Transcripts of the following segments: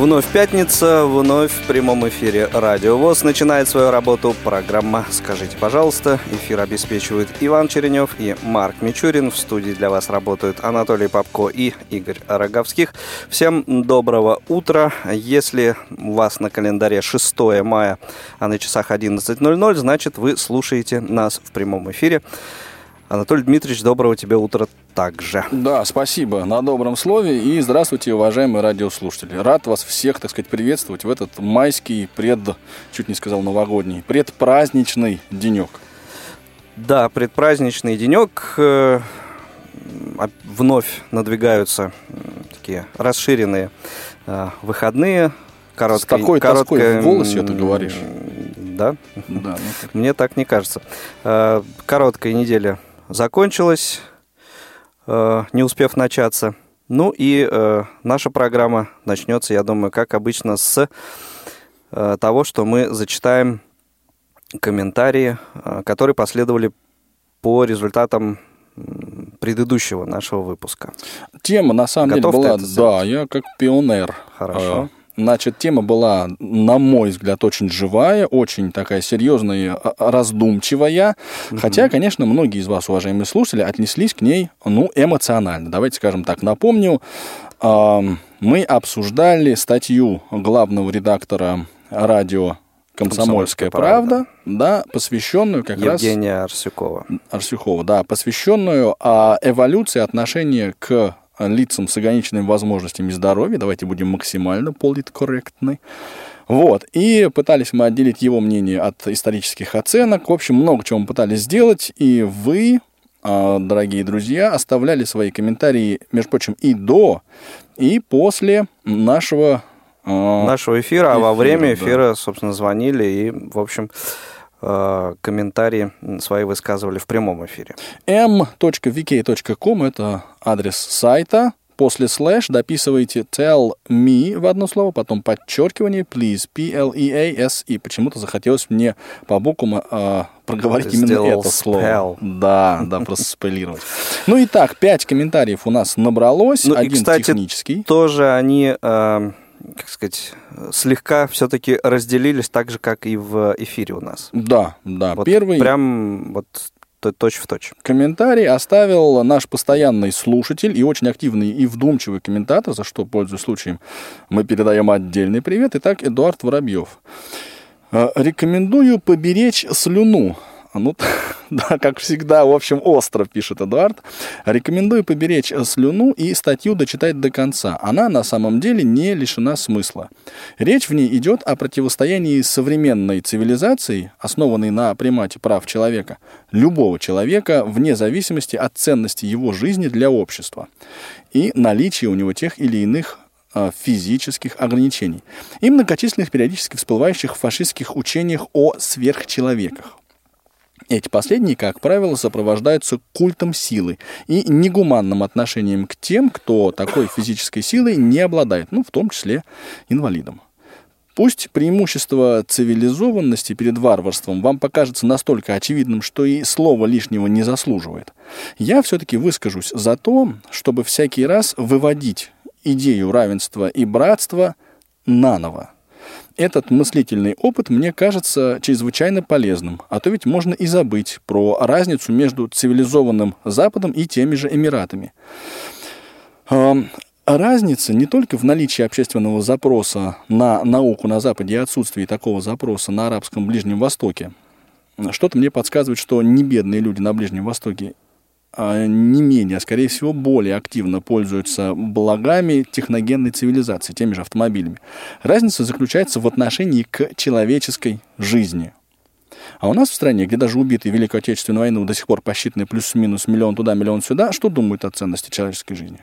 Вновь пятница, вновь в прямом эфире Радио ВОЗ начинает свою работу программа «Скажите, пожалуйста». Эфир обеспечивают Иван Черенев и Марк Мичурин. В студии для вас работают Анатолий Попко и Игорь Роговских. Всем доброго утра. Если у вас на календаре 6 мая, а на часах 11.00, значит вы слушаете нас в прямом эфире. Анатолий Дмитриевич, доброго тебе утра также. Да, спасибо на добром слове и здравствуйте, уважаемые радиослушатели. Рад вас всех, так сказать, приветствовать в этот майский, пред, чуть не сказал новогодний, предпраздничный денек. Да, предпраздничный денек. Э, вновь надвигаются такие расширенные э, выходные. Короткая, С такой короткая... в волосе это говоришь. Да? Да. Ну, Мне так не кажется. Э, короткая неделя закончилась, э, не успев начаться. Ну и э, наша программа начнется, я думаю, как обычно, с э, того, что мы зачитаем комментарии, которые последовали по результатам предыдущего нашего выпуска. Тема на самом Готов деле была, да, я как пионер. Хорошо. Значит, тема была, на мой взгляд, очень живая, очень такая серьезная, а, раздумчивая. Угу. Хотя, конечно, многие из вас, уважаемые слушатели, отнеслись к ней, ну, эмоционально. Давайте скажем так. Напомню, мы обсуждали статью главного редактора радио «Комсомольская, правда», да, посвященную как Евгения раз... Евгения Арсюкова. Арсюкова, да, посвященную а, эволюции отношения к лицам с ограниченными возможностями здоровья, давайте будем максимально политкорректны, вот, и пытались мы отделить его мнение от исторических оценок. В общем, много чего мы пытались сделать, и вы, а, дорогие друзья, оставляли свои комментарии, между прочим, и до, и после нашего а, нашего эфира, эфира, а во время эфира, да. собственно, звонили и, в общем, комментарии свои высказывали в прямом эфире. m.vk.com – это адрес сайта. После слэш дописывайте tell me в одно слово, потом подчеркивание, please, P-L-E-A-S. И почему-то захотелось мне по буквам э, проговорить именно это слово. Spell. Да, да, просто спеллировать. Ну и так, пять комментариев у нас набралось, ну, один и, кстати, технический. тоже они... Э как сказать, слегка все-таки разделились так же, как и в эфире у нас. Да, да. Вот Первый... Прям вот точь в точь. Комментарий оставил наш постоянный слушатель и очень активный и вдумчивый комментатор, за что, пользуясь случаем, мы передаем отдельный привет. Итак, Эдуард Воробьев. «Э, рекомендую поберечь слюну ну, да, как всегда, в общем, остро, пишет Эдуард. Рекомендую поберечь слюну и статью дочитать до конца. Она на самом деле не лишена смысла. Речь в ней идет о противостоянии современной цивилизации, основанной на примате прав человека, любого человека, вне зависимости от ценности его жизни для общества и наличия у него тех или иных а, физических ограничений и многочисленных периодически всплывающих в фашистских учениях о сверхчеловеках. Эти последние, как правило, сопровождаются культом силы и негуманным отношением к тем, кто такой физической силой не обладает, ну, в том числе инвалидам. Пусть преимущество цивилизованности перед варварством вам покажется настолько очевидным, что и слова лишнего не заслуживает. Я все-таки выскажусь за то, чтобы всякий раз выводить идею равенства и братства наново этот мыслительный опыт мне кажется чрезвычайно полезным, а то ведь можно и забыть про разницу между цивилизованным Западом и теми же Эмиратами. Разница не только в наличии общественного запроса на науку на Западе и отсутствии такого запроса на арабском Ближнем Востоке. Что-то мне подсказывает, что не бедные люди на Ближнем Востоке не менее, а скорее всего более активно пользуются благами техногенной цивилизации, теми же автомобилями. Разница заключается в отношении к человеческой жизни. А у нас в стране, где даже убитые Великой Отечественной войны до сих пор посчитаны плюс-минус миллион туда, миллион сюда, что думают о ценности человеческой жизни?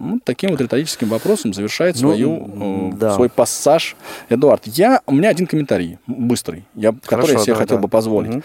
Ну, таким вот риторическим вопросом завершает Ну, свою, э, да. свой пассаж Эдуард. Я, у меня один комментарий, быстрый, я, который я себе давай, хотел давай. бы позволить. Мгм.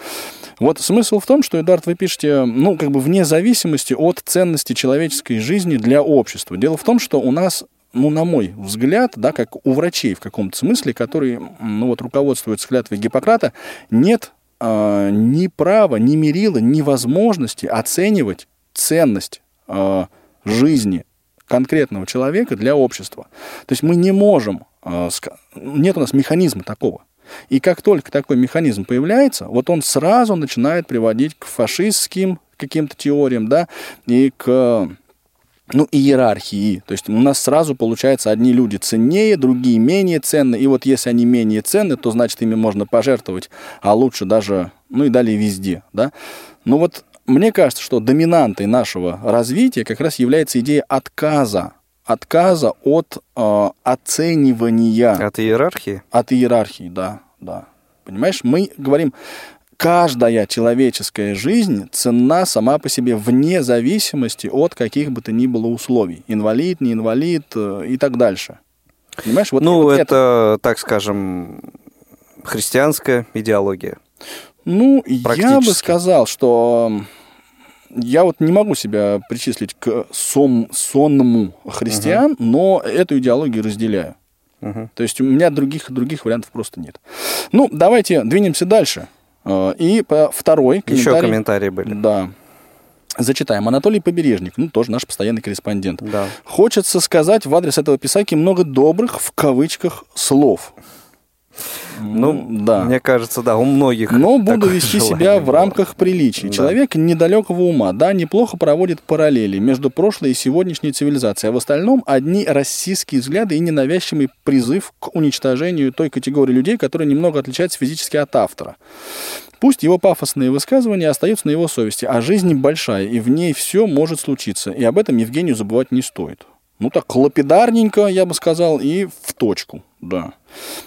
Вот смысл в том, что, Эдуард, вы пишете, ну, как бы вне зависимости от ценности человеческой жизни для общества. Дело в том, что у нас, ну, на мой взгляд, да, как у врачей в каком-то смысле, которые, ну, вот, руководствуются клятвой Гиппократа, нет а, ни права, ни мерила, ни возможности оценивать ценность а, жизни конкретного человека для общества. То есть мы не можем, ска- нет у нас механизма такого. И как только такой механизм появляется, вот он сразу начинает приводить к фашистским каким-то теориям, да, и к ну, иерархии. То есть у нас сразу получается одни люди ценнее, другие менее ценны. И вот если они менее ценны, то значит ими можно пожертвовать, а лучше даже, ну и далее везде, да. Ну вот мне кажется, что доминантой нашего развития как раз является идея отказа, отказа от э, оценивания От иерархии? от иерархии, да, да. Понимаешь, мы говорим, каждая человеческая жизнь ценна сама по себе вне зависимости от каких бы то ни было условий. Инвалид, не инвалид э, и так дальше. Понимаешь, вот ну, вот это, так скажем, христианская идеология. Ну, я бы сказал, что я вот не могу себя причислить к сом, сонному христиан, но эту идеологию разделяю. Мгм. То есть у меня других, других вариантов просто нет. Ну, давайте двинемся дальше. Э, И по второй комментарий. Еще комментарии были. Да. Зачитаем. Анатолий Побережник, ну, тоже наш постоянный корреспондент. Да. Хочется сказать в адрес этого писаки много добрых, в кавычках, слов. Ну, да. мне кажется, да, у многих. Но буду такое вести себя в рамках приличий. Да. Человек недалекого ума, да, неплохо проводит параллели между прошлой и сегодняшней цивилизацией, а в остальном одни расистские взгляды и ненавязчивый призыв к уничтожению той категории людей, которая немного отличается физически от автора. Пусть его пафосные высказывания остаются на его совести, а жизнь большая, и в ней все может случиться, и об этом Евгению забывать не стоит. Ну так, лапидарненько, я бы сказал, и в точку, да.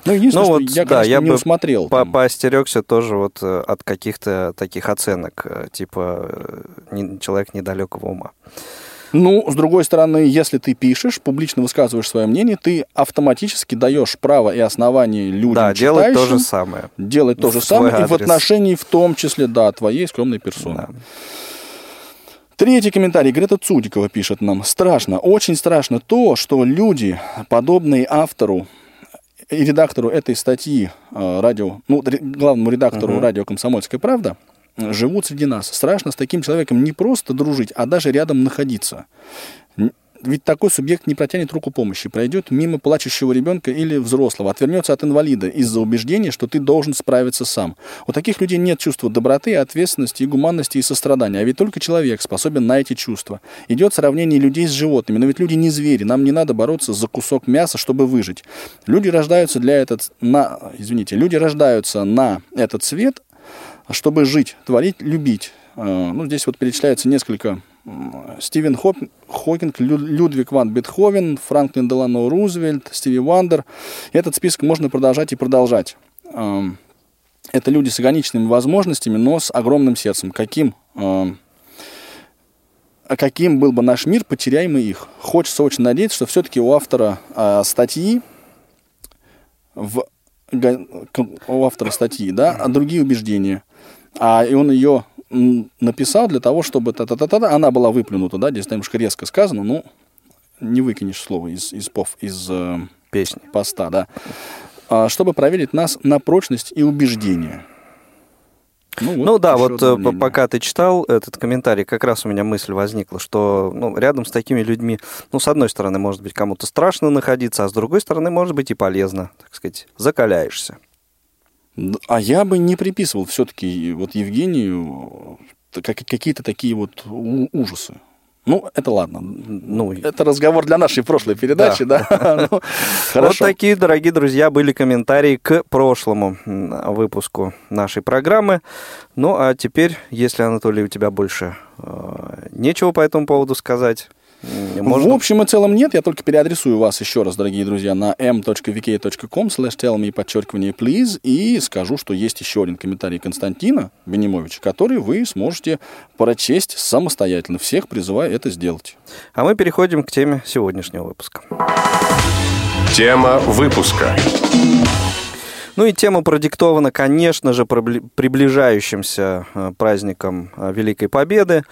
Ну, единственное, Ну вот, я, да, конечно, я не бы усмотрел. По поостерегся тоже вот э, от каких-то таких оценок, э, типа э, человек недалекого ума. Ну, с другой стороны, если ты пишешь, публично высказываешь свое мнение, ты автоматически даешь право и основание людям, да, делать то же самое. делать то же в свой самое, и в адрес. отношении, в том числе, да, твоей скромной персоны. Да. Третий комментарий. Грета Цудикова пишет нам. Страшно, очень страшно то, что люди, подобные автору и редактору этой статьи э, радио, ну, главному редактору радио «Комсомольская правда», живут среди нас. Страшно с таким человеком не просто дружить, а даже рядом находиться. Ведь такой субъект не протянет руку помощи, пройдет мимо плачущего ребенка или взрослого, отвернется от инвалида из-за убеждения, что ты должен справиться сам. У таких людей нет чувства доброты, ответственности, и гуманности и сострадания, а ведь только человек способен на эти чувства. Идет сравнение людей с животными, но ведь люди не звери, нам не надо бороться за кусок мяса, чтобы выжить. Люди рождаются для этот, на, извините, люди рождаются на этот свет, чтобы жить, творить, любить. Э, Ну, здесь вот перечисляется несколько. Стивен Хоп, Хокинг, Лю- Людвиг ван Бетховен, Франклин Делано Рузвельт, Стиви Уандер. Этот список можно продолжать и продолжать. Эм, Это люди с ограниченными возможностями, но с огромным сердцем. Каким, эм, а каким был бы наш мир, потеряем мы их. Хочется очень надеяться, что все-таки у автора э, статьи в, у автора статьи, да, а другие убеждения. А и он ее написал для того, чтобы та-та-та-та, она была выплюнута, да, здесь немножко резко сказано, ну, не выкинешь слово из, из, пов- из э, Песни. поста, да, А, чтобы проверить нас на прочность и убеждение. Ну да, еще вот одно э, мнение. пока ты читал этот комментарий, как раз у меня мысль возникла, что ну, рядом с такими людьми, ну, с одной стороны, может быть, кому-то страшно находиться, а с другой стороны, может быть, и полезно, так сказать, закаляешься. А я бы не приписывал все-таки вот Евгению э, как- какие-то такие вот ужасы. Ну, это ладно. Ну, Это разговор для нашей прошлой передачи, да? Ну, Вот такие, дорогие друзья, были комментарии к прошлому выпуску нашей программы. Ну, а теперь, если, Анатолий, у тебя больше э, нечего по этому поводу сказать, Можно... В общем и целом нет, я только переадресую вас еще раз, дорогие друзья, на m.vk.com slash tell me, подчеркивание, please, и скажу, что есть еще один комментарий Константина Бенимовича, который вы сможете прочесть самостоятельно. Всех призываю это сделать. А мы переходим к теме сегодняшнего выпуска. Тема выпуска. Ну и тема продиктована, конечно же, приближающимся э, праздником э, Великой Победы.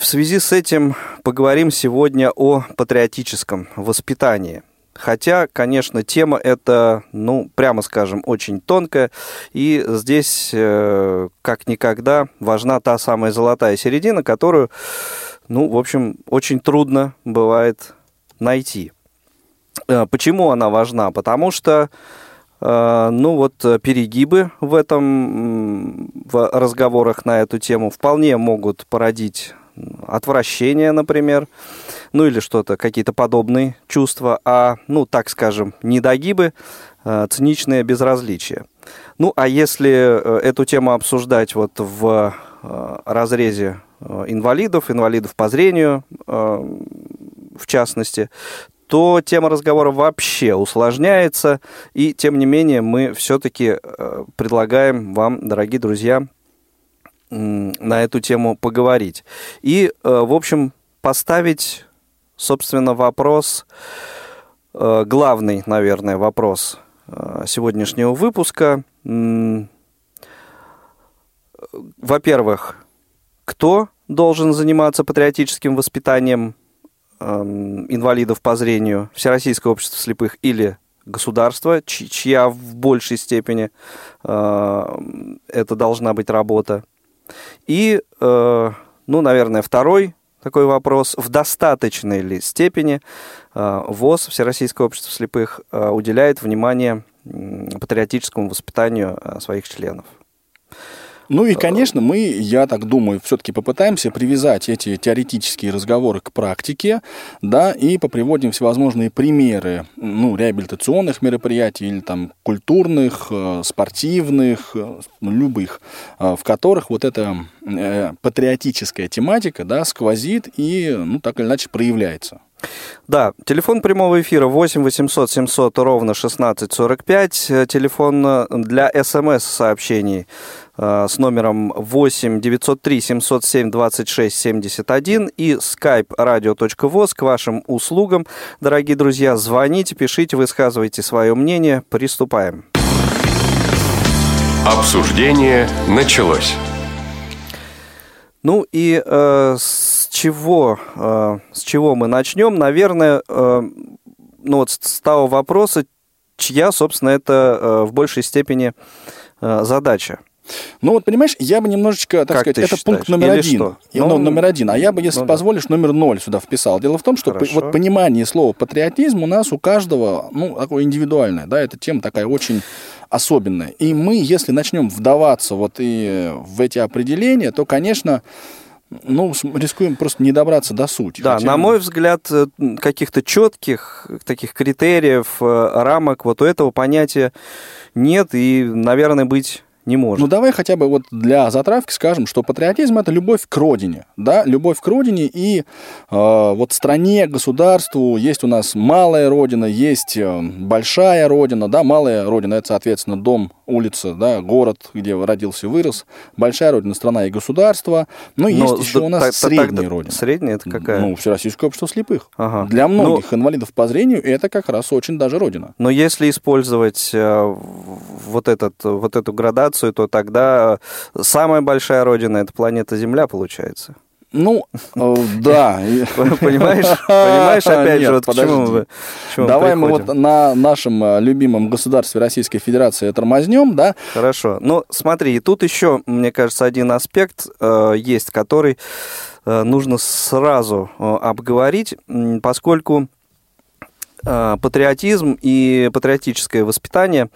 В связи с этим поговорим сегодня о патриотическом воспитании. Хотя, конечно, тема эта, ну, прямо скажем, очень тонкая, и здесь, э, как никогда, важна та самая золотая середина, которую, ну, в общем, очень трудно бывает найти. Э, почему она важна? Потому что э, ну вот перегибы в этом в разговорах на эту тему вполне могут породить отвращение, например, ну или что-то, какие-то подобные чувства, а, ну, так скажем, недогибы, э, циничное безразличие. Ну, а если э, эту тему обсуждать вот в э, разрезе инвалидов, инвалидов по зрению, в частности, то тема разговора вообще усложняется, и тем не менее мы все-таки предлагаем вам, дорогие друзья, на эту тему поговорить. И, э, в общем, поставить, собственно, вопрос, э, главный, наверное, вопрос э, сегодняшнего выпуска. Во-первых, кто должен заниматься патриотическим воспитанием эм, инвалидов по зрению, Всероссийское общество слепых или государство, чья в большей степени это должна быть работа. И, э, ну, наверное, второй такой вопрос, в достаточной ли степени э, ВОЗ, Всероссийское общество слепых, э, уделяет внимание патриотическому воспитанию своих членов. Ну и, конечно, мы, я так думаю, все-таки попытаемся привязать эти теоретические разговоры к практике, да, и поприводим всевозможные примеры, ну, реабилитационных мероприятий или там культурных, э, спортивных, э, ну, любых, э, в которых вот эта патриотическая тематика, да, сквозит и, ну, так или иначе проявляется. Да, телефон прямого эфира 8 800 700 ровно 1645. Телефон для смс-сообщений Э, с номером 8 903 707 26 71 и skype radio.voz к вашим услугам. Дорогие друзья, звоните, пишите, высказывайте свое мнение. Приступаем. Обсуждение началось. Ну и э, с чего э, с чего мы начнем? Наверное, э, ну вот с того вопроса, чья, собственно, это э, в большей степени э, задача. Ну вот, понимаешь, я бы немножечко, так как сказать, это считаешь? пункт номер Или один. что? Ну, Ну, номер один. А я бы, если ну да. позволишь, номер ноль сюда вписал. Дело в том, что Хорошо. вот понимание слова патриотизм у нас у каждого, ну, такое индивидуальное, да, эта тема такая очень особенная. И мы, если начнем вдаваться вот и в эти определения, то, конечно, ну, рискуем просто не добраться до сути. Да, Хотя- на мой взгляд, э, каких-то четких таких критериев, э, рамок вот у этого понятия нет и, наверное, быть не может. Ну, давай хотя бы вот для затравки скажем, что патриотизм – это любовь к родине, да, любовь к родине и э, вот стране, государству. Есть у нас малая родина, есть э, большая родина, да, малая родина – это, соответственно, дом, улица, да, город, где родился, вырос. Большая родина – страна и государство. Но, Но есть еще у нас так- средняя тогда- родина. Средняя это какая? Ну, Всероссийское общество слепых. Ага. Для Ну, многих инвалидов по зрению это как раз очень даже родина. Но если использовать э, вот, этот, вот эту градацию, то тогда самая большая родина – это планета Земля, получается. Ну, э, да. Понимаешь? Понимаешь, опять Нет, же, вот к чему подожди. мы, Давай мы вот на нашем э, любимом государстве Российской Федерации тормознем, да? Хорошо. Ну, смотри, тут еще, мне кажется, один аспект э, есть, который нужно сразу обговорить, поскольку патриотизм и патриотическое воспитание,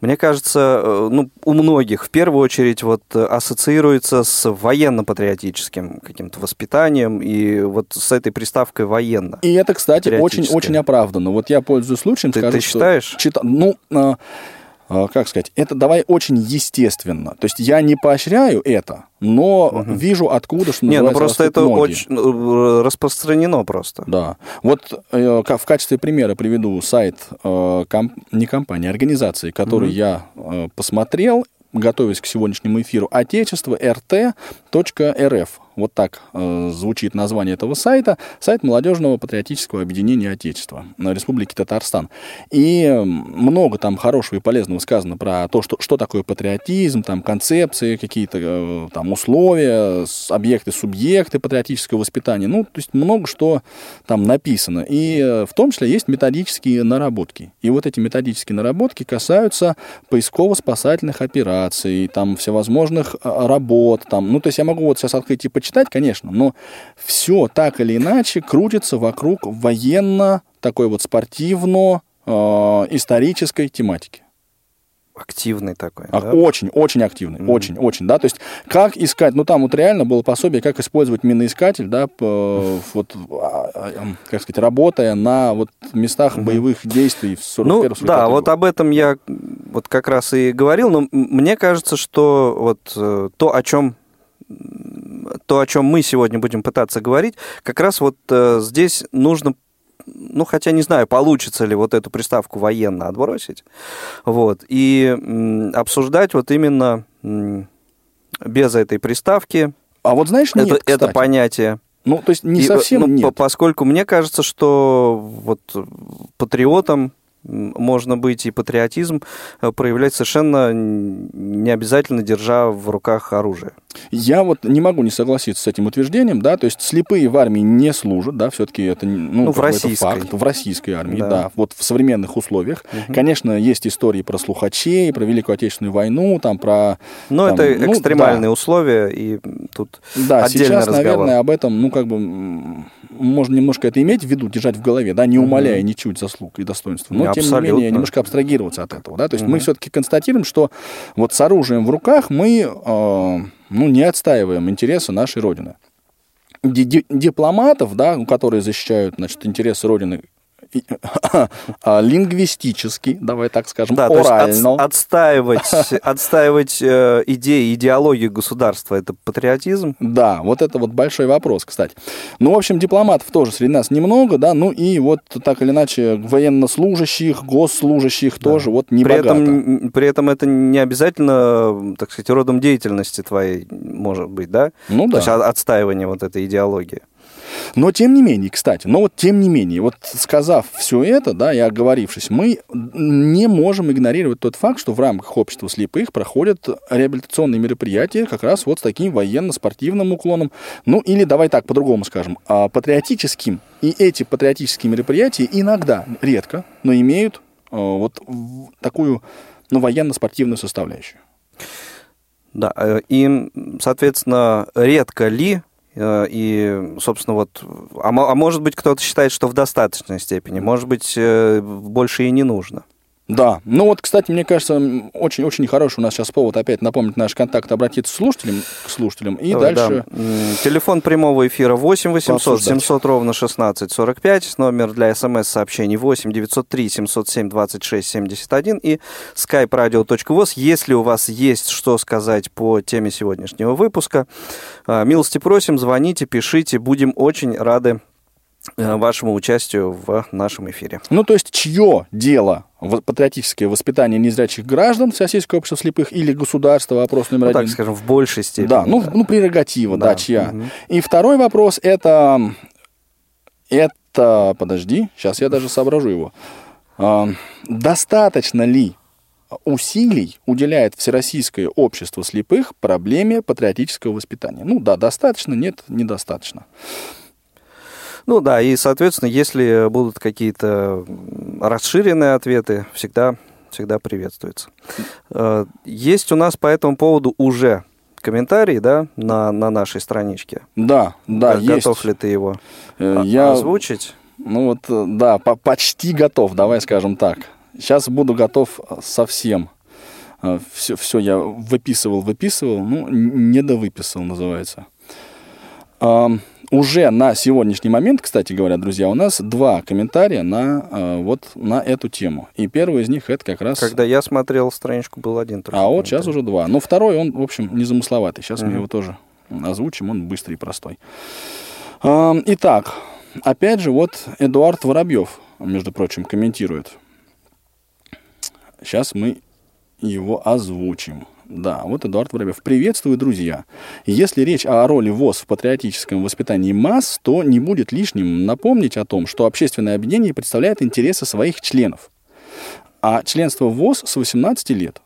мне кажется, э, ну, у многих в первую очередь вот э, ассоциируется с военно-патриотическим каким-то воспитанием и вот с этой приставкой военно. И это, кстати, очень-очень оправданно. Вот я пользуюсь случаем, Ты- скажу, ты что считаешь? чита- Ну, э, э, как сказать, это давай очень естественно. То есть я не поощряю это, но угу. вижу откуда, что Не, ну просто это ноги. очень ну, распространено просто. Да. Вот э, в качестве примера приведу сайт э, ком- не компании, а организации, который Мгм. я э, посмотрел, готовясь к сегодняшнему эфиру, отечество rt.рф. Вот так э, звучит название этого сайта. Сайт молодежного патриотического объединения Отечества на Республике Татарстан. И много там хорошего и полезного сказано про то, что, что такое патриотизм, там концепции, какие-то э, там условия, объекты, субъекты патриотического воспитания. Ну, то есть много что там написано. И э, в том числе есть методические наработки. И вот эти методические наработки касаются поисково-спасательных операций, там всевозможных э, работ. Там. Ну, то есть я могу вот сейчас открыть и почитать, конечно, но все так или иначе крутится вокруг военно, такой вот спортивно, э, исторической тематики. Активный такой. А- да? Очень, очень активный, Мгм. очень, очень, да, то есть как искать, ну там вот реально было пособие, как использовать миноискатель, да, по- вот, а, а, как сказать, работая на вот местах Мгм. боевых действий в 41 Ну, 45 да, вот об этом я вот как раз и говорил, но мне кажется, что вот э, то, о чем то, о чем мы сегодня будем пытаться говорить, как раз вот э, здесь нужно, ну, хотя не знаю, получится ли вот эту приставку военно отбросить, вот, и обсуждать вот именно без этой приставки А вот знаешь, нет, это, это понятие. Ну, то есть не И, совсем ну, нет. по- Поскольку мне кажется, что вот э, патриотом м, можно быть и патриотизм э, проявлять совершенно не обязательно держа в руках оружие. Я вот не могу не согласиться с этим утверждением, да, то есть слепые в армии не служат, да, все-таки это, ну, Ну, в российской. факт, в российской армии, Да. да. вот в современных условиях. Мгм. Конечно, есть истории про слухачей, про Великую Отечественную войну, там про... Но там, это ну, экстремальные да. условия, и тут Да, сейчас, разговор. наверное, об этом, ну, как бы, можно немножко это иметь в виду, держать в голове, да, не умаляя ничуть заслуг и достоинства, но, тем не Абсолютно. менее, немножко абстрагироваться от этого, да, то есть мы Мгм. все-таки констатируем, что вот с оружием в руках мы, э, ну, не отстаиваем интересы нашей Родины. Ди- ди- дипломатов, да, которые защищают, значит, интересы Родины лингвистически, давай так скажем, да, орально. отс- отстаивать, отстаивать э, идеи, идеологию государства это патриотизм. Да, вот это вот большой вопрос, кстати. Ну, в общем, дипломатов тоже среди нас немного, да, ну и вот так или иначе военнослужащих, госслужащих тоже вот не При этом, при этом это не обязательно, так сказать, родом деятельности твоей может быть, да? Ну То есть да. о- отстаивание вот этой идеологии. Но тем не менее, кстати, но вот тем не менее, вот сказав все это, да, и оговорившись, мы не можем игнорировать тот факт, что в рамках общества слепых проходят реабилитационные мероприятия как раз вот с таким военно-спортивным уклоном, ну или давай так по-другому скажем, а, патриотическим. И эти патриотические мероприятия иногда, редко, но имеют а, вот такую, ну, военно-спортивную составляющую. Да, э, и, соответственно, редко ли, и, собственно, вот, а, а может быть, кто-то считает, что в достаточной степени, может быть, э, больше и не нужно. Да, ну вот, кстати, мне кажется, очень-очень хороший у нас сейчас повод опять напомнить наш контакт, обратиться к слушателям, к слушателям и Давай, дальше... да. Телефон прямого эфира 8 800 Пообсуждать. 700 ровно 16 45, номер для смс-сообщений 8 903 707 26 71 и skype radio.voz. Если у вас есть что сказать по теме сегодняшнего выпуска, э, милости просим, звоните, пишите, будем очень рады э, вашему участию в нашем эфире. Ну, то есть, чье дело патриотическое воспитание незрячих граждан Всероссийского общества слепых или государства, вопрос номер Ну, так один? скажем, в большей степени. да, ну, ну, прерогатива, да, Да, чья. мгм. И второй вопрос, это... Это... Подожди, сейчас я даже соображу его. А, достаточно ли усилий уделяет Всероссийское общество слепых проблеме патриотического воспитания? Ну да, достаточно, нет, недостаточно. Ну да, и, соответственно, если будут какие-то расширенные ответы, всегда, всегда приветствуется. Э, Есть у нас по этому поводу уже комментарий, да, на, на нашей страничке. Да, да, Г- есть. Готов ли ты его Э, Я озвучить? Ну вот, э, да, по- почти готов, давай скажем так. Сейчас буду готов совсем. Все, все я выписывал, выписывал, ну, н- не довыписал, называется. Уже на сегодняшний момент, кстати говоря, друзья, у нас два комментария на э, вот на эту тему. И первый из них это как раз... Когда я смотрел страничку, был один только. А вот сейчас уже два. Но второй, он, в общем, незамысловатый. Сейчас uh-huh. мы его тоже озвучим, он быстрый и простой. Э, итак, опять же, вот Эдуард Воробьев, между прочим, комментирует. Сейчас мы его озвучим. Да, вот Эдуард Воробьев. Приветствую, друзья. Если речь о роли ВОЗ в патриотическом воспитании масс, то не будет лишним напомнить о том, что общественное объединение представляет интересы своих членов. А членство ВОЗ с 18 лет.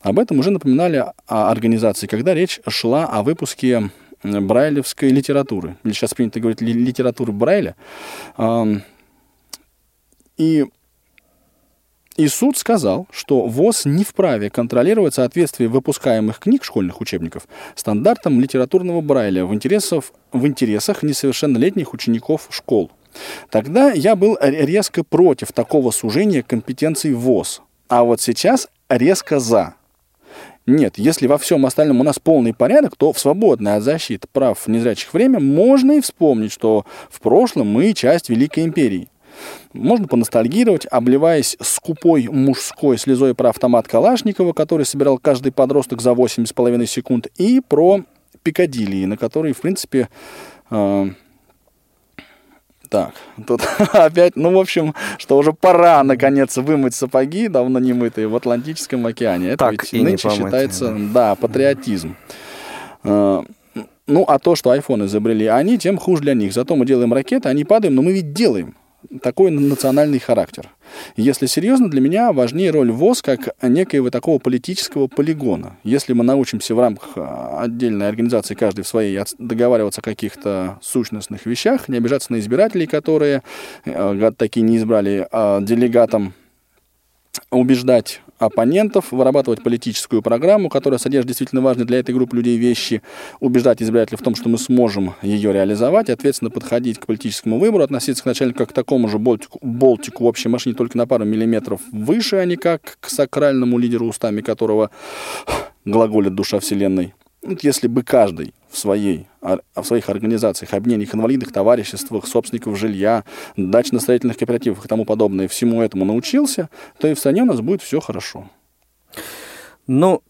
Об этом уже напоминали организации, когда речь шла о выпуске брайлевской литературы. Или сейчас принято говорить литературы Брайля. И и суд сказал, что ВОЗ не вправе контролировать соответствие выпускаемых книг школьных учебников стандартам литературного Брайля в, интересах, в интересах несовершеннолетних учеников школ. Тогда я был резко против такого сужения компетенций ВОЗ, а вот сейчас резко за. Нет, если во всем остальном у нас полный порядок, то в свободное от защиты прав незрячих время можно и вспомнить, что в прошлом мы часть Великой Империи. Можно поностальгировать, обливаясь скупой мужской слезой про автомат Калашникова, который собирал каждый подросток за 8,5 секунд, и про Пикадилли, на которые, в принципе, э, так, тут опять, ну, в общем, что уже пора, наконец, вымыть сапоги, давно не мытые, в Атлантическом океане. Это так ведь нынче считается, да, да патриотизм. Э, ну, а то, что iPhone изобрели они, тем хуже для них. Зато мы делаем ракеты, они падаем, но мы ведь делаем такой национальный характер. Если серьезно, для меня важнее роль ВОЗ как некоего такого политического полигона. Если мы научимся в рамках а, отдельной организации, каждый в своей, договариваться о каких-то сущностных вещах, не обижаться на избирателей, которые э, такие не избрали, а делегатам убеждать оппонентов, вырабатывать политическую программу, которая содержит действительно важные для этой группы людей вещи, убеждать избирателей в том, что мы сможем ее реализовать, ответственно подходить к политическому выбору, относиться к начальнику как к такому же болтику, болтику в общей машине только на пару миллиметров выше, а не как к сакральному лидеру, устами которого глаголит душа Вселенной. Вот если бы каждый в, своей, в своих организациях, объединениях инвалидных, товариществах, собственников жилья, дачно-строительных кооперативах и тому подобное всему этому научился, то и в стране у нас будет все хорошо. Ну,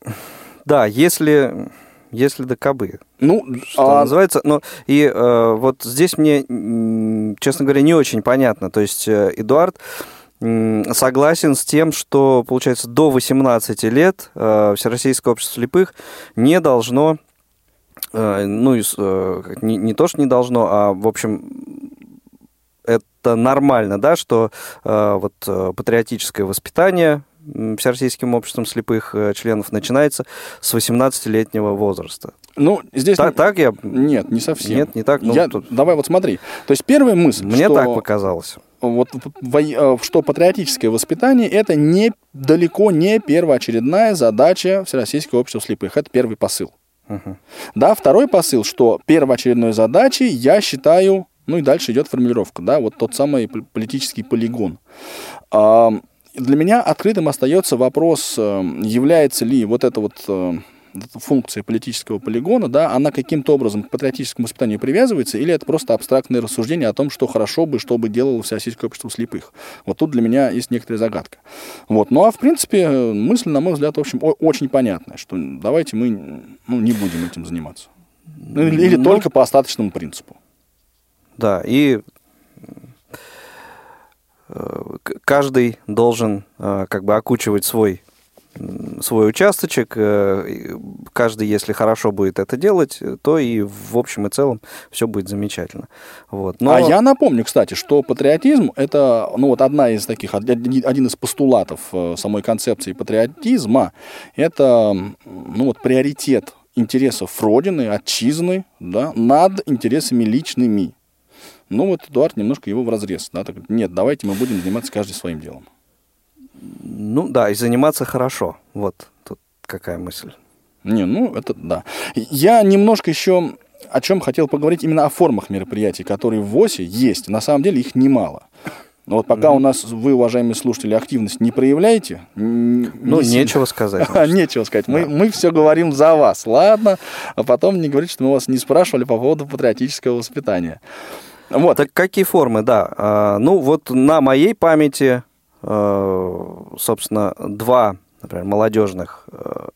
да, если если до кобы. Ну, что а... называется. Но и э, вот здесь мне, честно говоря, не очень понятно. То есть э, Эдуард согласен с тем, что, получается, до 18 лет э, Всероссийское общество слепых не должно, э, ну, э, не, не то, что не должно, а, в общем, это нормально, да, что вот патриотическое воспитание Всероссийским обществом слепых членов начинается с 18-летнего возраста. Ну, здесь... Так, так я... Нет, не совсем. Нет, не так. Ну, я... тут... Давай вот смотри. То есть первая мысль, Мне что... так показалось вот, э, что патриотическое воспитание это не, далеко не первоочередная задача Всероссийского общества слепых. Это первый посыл. Uh-huh. Да, второй посыл, что первоочередной задачей я считаю, ну и дальше идет формулировка, да, вот тот самый политический полигон. Для меня открытым остается вопрос, э, является ли вот это вот э, функция политического полигона, да, она каким-то образом к патриотическому воспитанию привязывается, или это просто абстрактное рассуждение о том, что хорошо бы, что бы делало Всероссийское общество слепых. Вот тут для меня есть некоторая загадка. Вот. Ну а в принципе мысль, на мой взгляд, в общем, очень понятная, что давайте мы ну, не будем этим заниматься. Ну, или ну, только по остаточному принципу. Да, и э, каждый должен э, как бы окучивать свой свой участочек. Э, каждый, если хорошо будет это делать, то и в общем и целом все будет замечательно. Вот. Но... А я напомню, кстати, что патриотизм – это ну, вот одна из таких, один из постулатов э, самой концепции патриотизма – это ну, вот, приоритет интересов Родины, отчизны да, над интересами личными. Ну вот Эдуард немножко его в разрез. Да, так, нет, давайте мы будем заниматься каждый своим делом. Ну да, и заниматься хорошо. Вот тут какая мысль. Не, ну это да. Я немножко еще о чем хотел поговорить именно о формах мероприятий, которые в ВОСе есть. На самом деле их немало. Но вот пока у нас вы, уважаемые слушатели, активность не проявляете, Ну, не нечего сказать. Нечего сказать. Мы, мы все говорим за вас, ладно? А потом не говорите, что мы вас не спрашивали по поводу патриотического воспитания. Вот. Так какие формы, да. А, Ну, вот на моей памяти, собственно, два, например, молодежных э,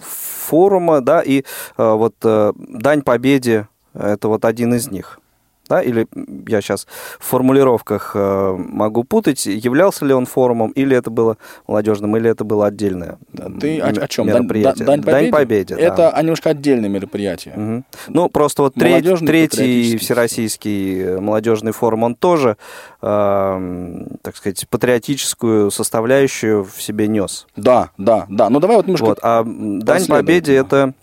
форума, да, и э, вот э, Дань Победе – это вот один из них. Да, или я сейчас в формулировках э, могу путать, являлся ли он форумом, или это было молодежным, или это было отдельное Да, Ты о, о чем? мероприятие. Дань, Дань Победе? Победе, да. Это а, немножко отдельное мероприятие. Мгм. Ну, просто вот треть- третий всероссийский э, молодежный форум, он тоже, эм, так сказать, патриотическую составляющую в себе нес. Да, да, да. Ну давай вот немножко... Вот. А Дань Победе это,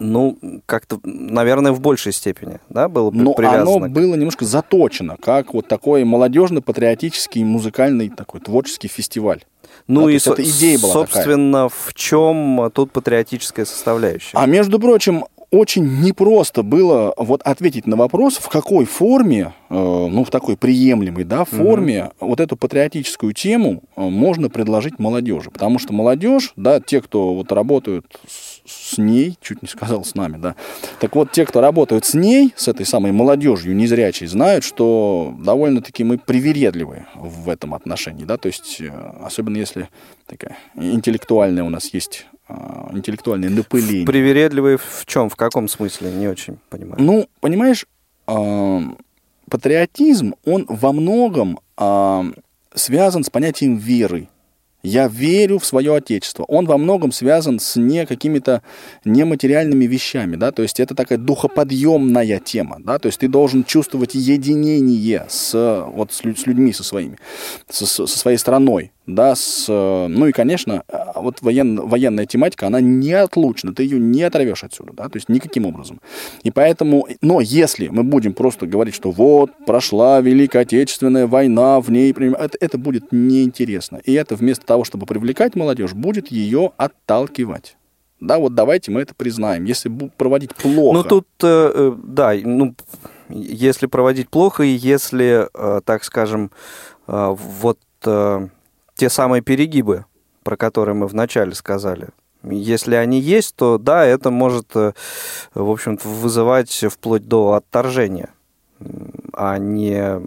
ну, как-то, наверное, в большей степени, да, было при- Но привязано. оно было немножко заточено, как вот такой молодежно-патриотический музыкальный такой творческий фестиваль. ну да, и, со- идея была такая. собственно, в чем тут патриотическая составляющая? А между прочим, очень непросто было вот ответить на вопрос, в какой форме, э, ну, в такой приемлемой, да, форме вот эту патриотическую тему э, можно предложить молодежи. Потому что молодежь, да, те, кто вот работают с, с ней, чуть не сказал с нами, да, так вот, те, кто работают с ней, с этой самой молодежью незрячей, знают, что довольно-таки мы привередливы в этом отношении, да, то есть, э, особенно если такая интеллектуальная у нас есть э, интеллектуальное напыление. Привередливый в чем, в каком смысле, не очень понимаю. Ну, понимаешь, ам, патриотизм, он во многом ам, связан с понятием веры. Я верю в свое отечество. Он во многом связан с не какими-то нематериальными вещами, да, то есть это такая духоподъемная тема, да, то есть ты должен чувствовать единение с, вот, с людьми, со своими, со, со своей страной, да, с, э, ну и, конечно, а, вот воен- военная тематика, она неотлучна, ты ее не оторвешь отсюда, да, то есть никаким образом. И поэтому, но если мы будем просто говорить, что вот, прошла Великая Отечественная война, в ней, это, это будет неинтересно. И это вместо того, чтобы привлекать молодежь, будет ее отталкивать. Да, вот давайте мы это признаем. Если проводить плохо... Ну, тут, э, э, да, ну, если проводить плохо, и если, э, так скажем, э, вот э, те самые перегибы, про которые мы вначале сказали, если они есть, то да, это может, э, в общем-то, вызывать вплоть до отторжения, а не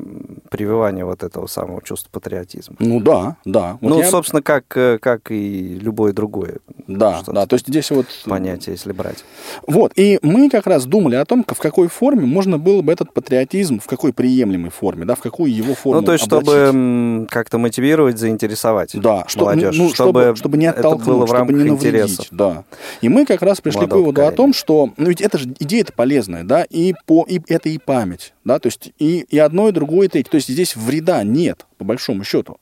прививания вот этого самого чувства патриотизма. Ну да, да. Вот ну, я- собственно, как, э, как и любое другое Да, да, то есть здесь вот... понятие, если брать. Вот, и мы как раз думали о том, в какой форме можно было бы этот патриотизм, в какой приемлемой форме, да, в какую его форму Ну, то есть, чтобы облачить. м, как-то мотивировать, заинтересовать Да, что, молодежь, ну, чтобы, чтобы, чтобы не это оттолкнуть, было в чтобы не навредить. интересов. Да. И мы как раз пришли к молодого выводу о поколения. том, что, ну ведь это же идея-то полезная, да, и, по, и это и память, да, то есть и, и одно, и другое, и третье. То есть здесь вреда нет, по большому счету.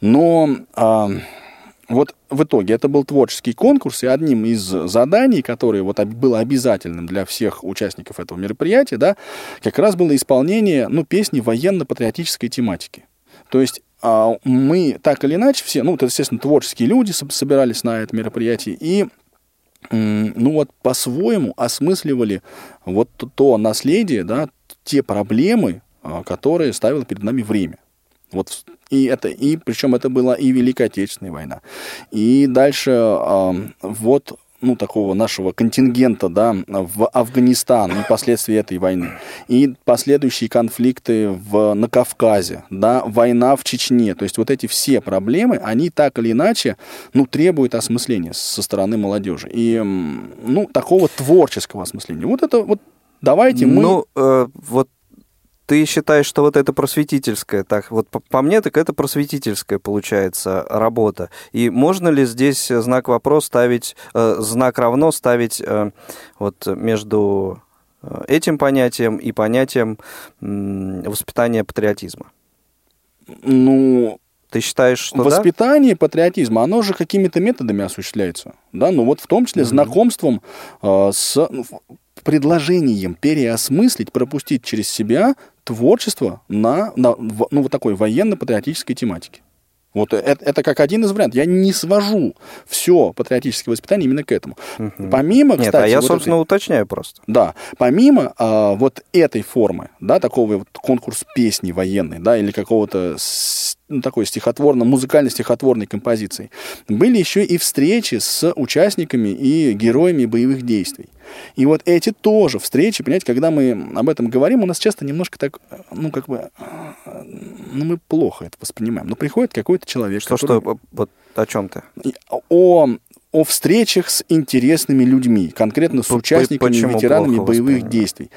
Но а, вот в итоге это был творческий конкурс, и одним из заданий, которое вот было обязательным для всех участников этого мероприятия, да, как раз было исполнение, ну, песни военно-патриотической тематики. То есть а, мы так или иначе все, ну, это, естественно, творческие люди соб- собирались на это мероприятие, и ну вот по-своему осмысливали вот то- наследие, да, те проблемы, которые ставило перед нами время. Вот и это и причем это была и Великая Отечественная война, и дальше а, вот ну, такого нашего контингента, да, в Афганистан и последствия этой войны, и последующие конфликты в, на Кавказе, да, война в Чечне. То есть вот эти все проблемы, они так или иначе, ну, требуют осмысления со стороны молодежи. И, ну, такого творческого осмысления. Вот это вот давайте мы... Ну, э, вот ты считаешь, что вот это просветительская, так вот по, по мне, так это просветительская получается работа. И можно ли здесь знак вопрос ставить, э, знак равно ставить э, вот между э, этим понятием и понятием воспитания патриотизма? ну, Ты считаешь, что да? Воспитание патриотизма, оно же какими-то методами осуществляется. Да? Ну вот в том числе знакомством э, с ну, предложением переосмыслить, пропустить через себя творчество на, на ну, вот такой военно-патриотической тематике. Вот это, это как один из вариантов. Я не свожу все патриотическое воспитание именно к этому. Мгм. Помимо, Нет, кстати, а я, вот собственно, этой- уточняю просто. да, помимо а, вот этой формы, да, такого вот конкурс песни военной, да, или какого-то ну, такой стихотворно-музыкально-стихотворной композиции, были еще и встречи с участниками и героями боевых действий. И вот эти тоже встречи, понимаете, когда мы об этом говорим, у нас часто немножко так, ну, как бы, ну, мы плохо это воспринимаем. Но приходит какой-то человек, Что, который- что, вот о чем ты? о, о встречах с интересными людьми, конкретно с участниками, почему ветеранами боевых воспринимаешь? действий.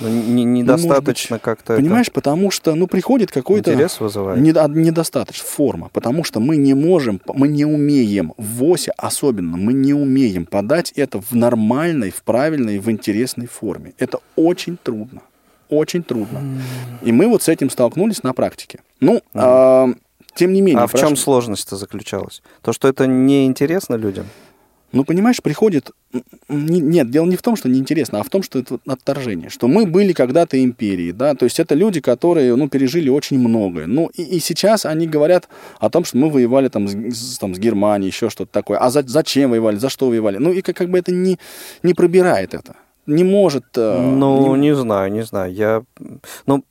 Ну, не- недостаточно как-то это Понимаешь, потому что, ну, приходит какой-то... интерес вызывает. Недо- недостаточно форма, потому что мы не можем, мы не умеем, в ВОСе особенно, мы не умеем подать это в нормальной, в правильной, в интересной форме. Это очень трудно, очень трудно. И мы вот с этим столкнулись на практике. Ну, а, тем не менее... А в чем сложность-то заключалась? То, что это неинтересно людям? Ну, понимаешь, приходит... Нет, дело не в том, что неинтересно, а в том, что это отторжение. Что мы были когда-то империей, да, то есть это люди, которые, ну, пережили очень многое. Ну, и, и сейчас они говорят о том, что мы воевали там с, там, с Германией, еще что-то такое. А за- зачем воевали, за что воевали? Ну, и как, как бы это не, не пробирает это. Не может... э, Ну, не- не знаю, не знаю. Я, ну,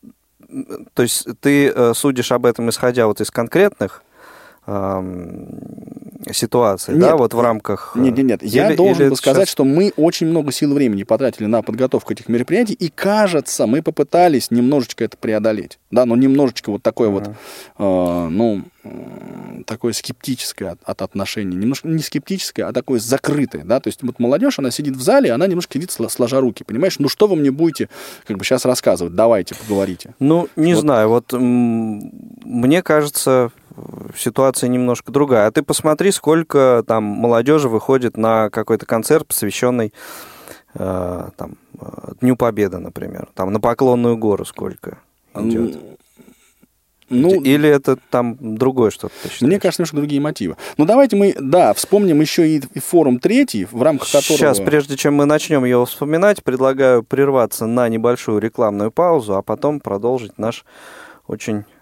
то есть ты э, судишь об этом, исходя вот из конкретных ам, ситуаций, да, Нет, вот в рамках... э, Нет, нет, нет. Я или- должен или был сказать, сейчас- что мы очень много сил и времени потратили на подготовку этих мероприятий, и кажется, мы попытались немножечко это преодолеть. Да, но немножечко вот такое вот, э, ну, такое скептическое от, от отношения. Немножко не скептическое, а такое закрытое, да. То есть вот молодежь, она сидит в зале, она немножко сидит сло- сложа руки, понимаешь? Ну что вы мне будете как бы сейчас рассказывать? Давайте, поговорите. Ну, не Вот. знаю, вот мне кажется, э, ситуация немножко другая. А ты посмотри, сколько там молодежи выходит на какой-то концерт, посвященный э, там, э, Дню Победы, например. Там на Поклонную гору сколько идет. Ну, Или это там другое что-то мне кажется, немножко другие мотивы. Ну, давайте мы, да, вспомним еще и форум третий, в рамках которого... Сейчас, прежде чем мы начнем его вспоминать, предлагаю прерваться на небольшую рекламную паузу, а потом продолжить наш очень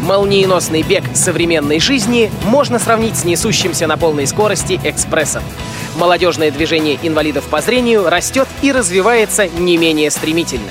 Молниеносный бег современной жизни можно сравнить с несущимся на полной скорости экспрессом. Молодежное движение инвалидов по зрению растет и развивается не менее стремительно.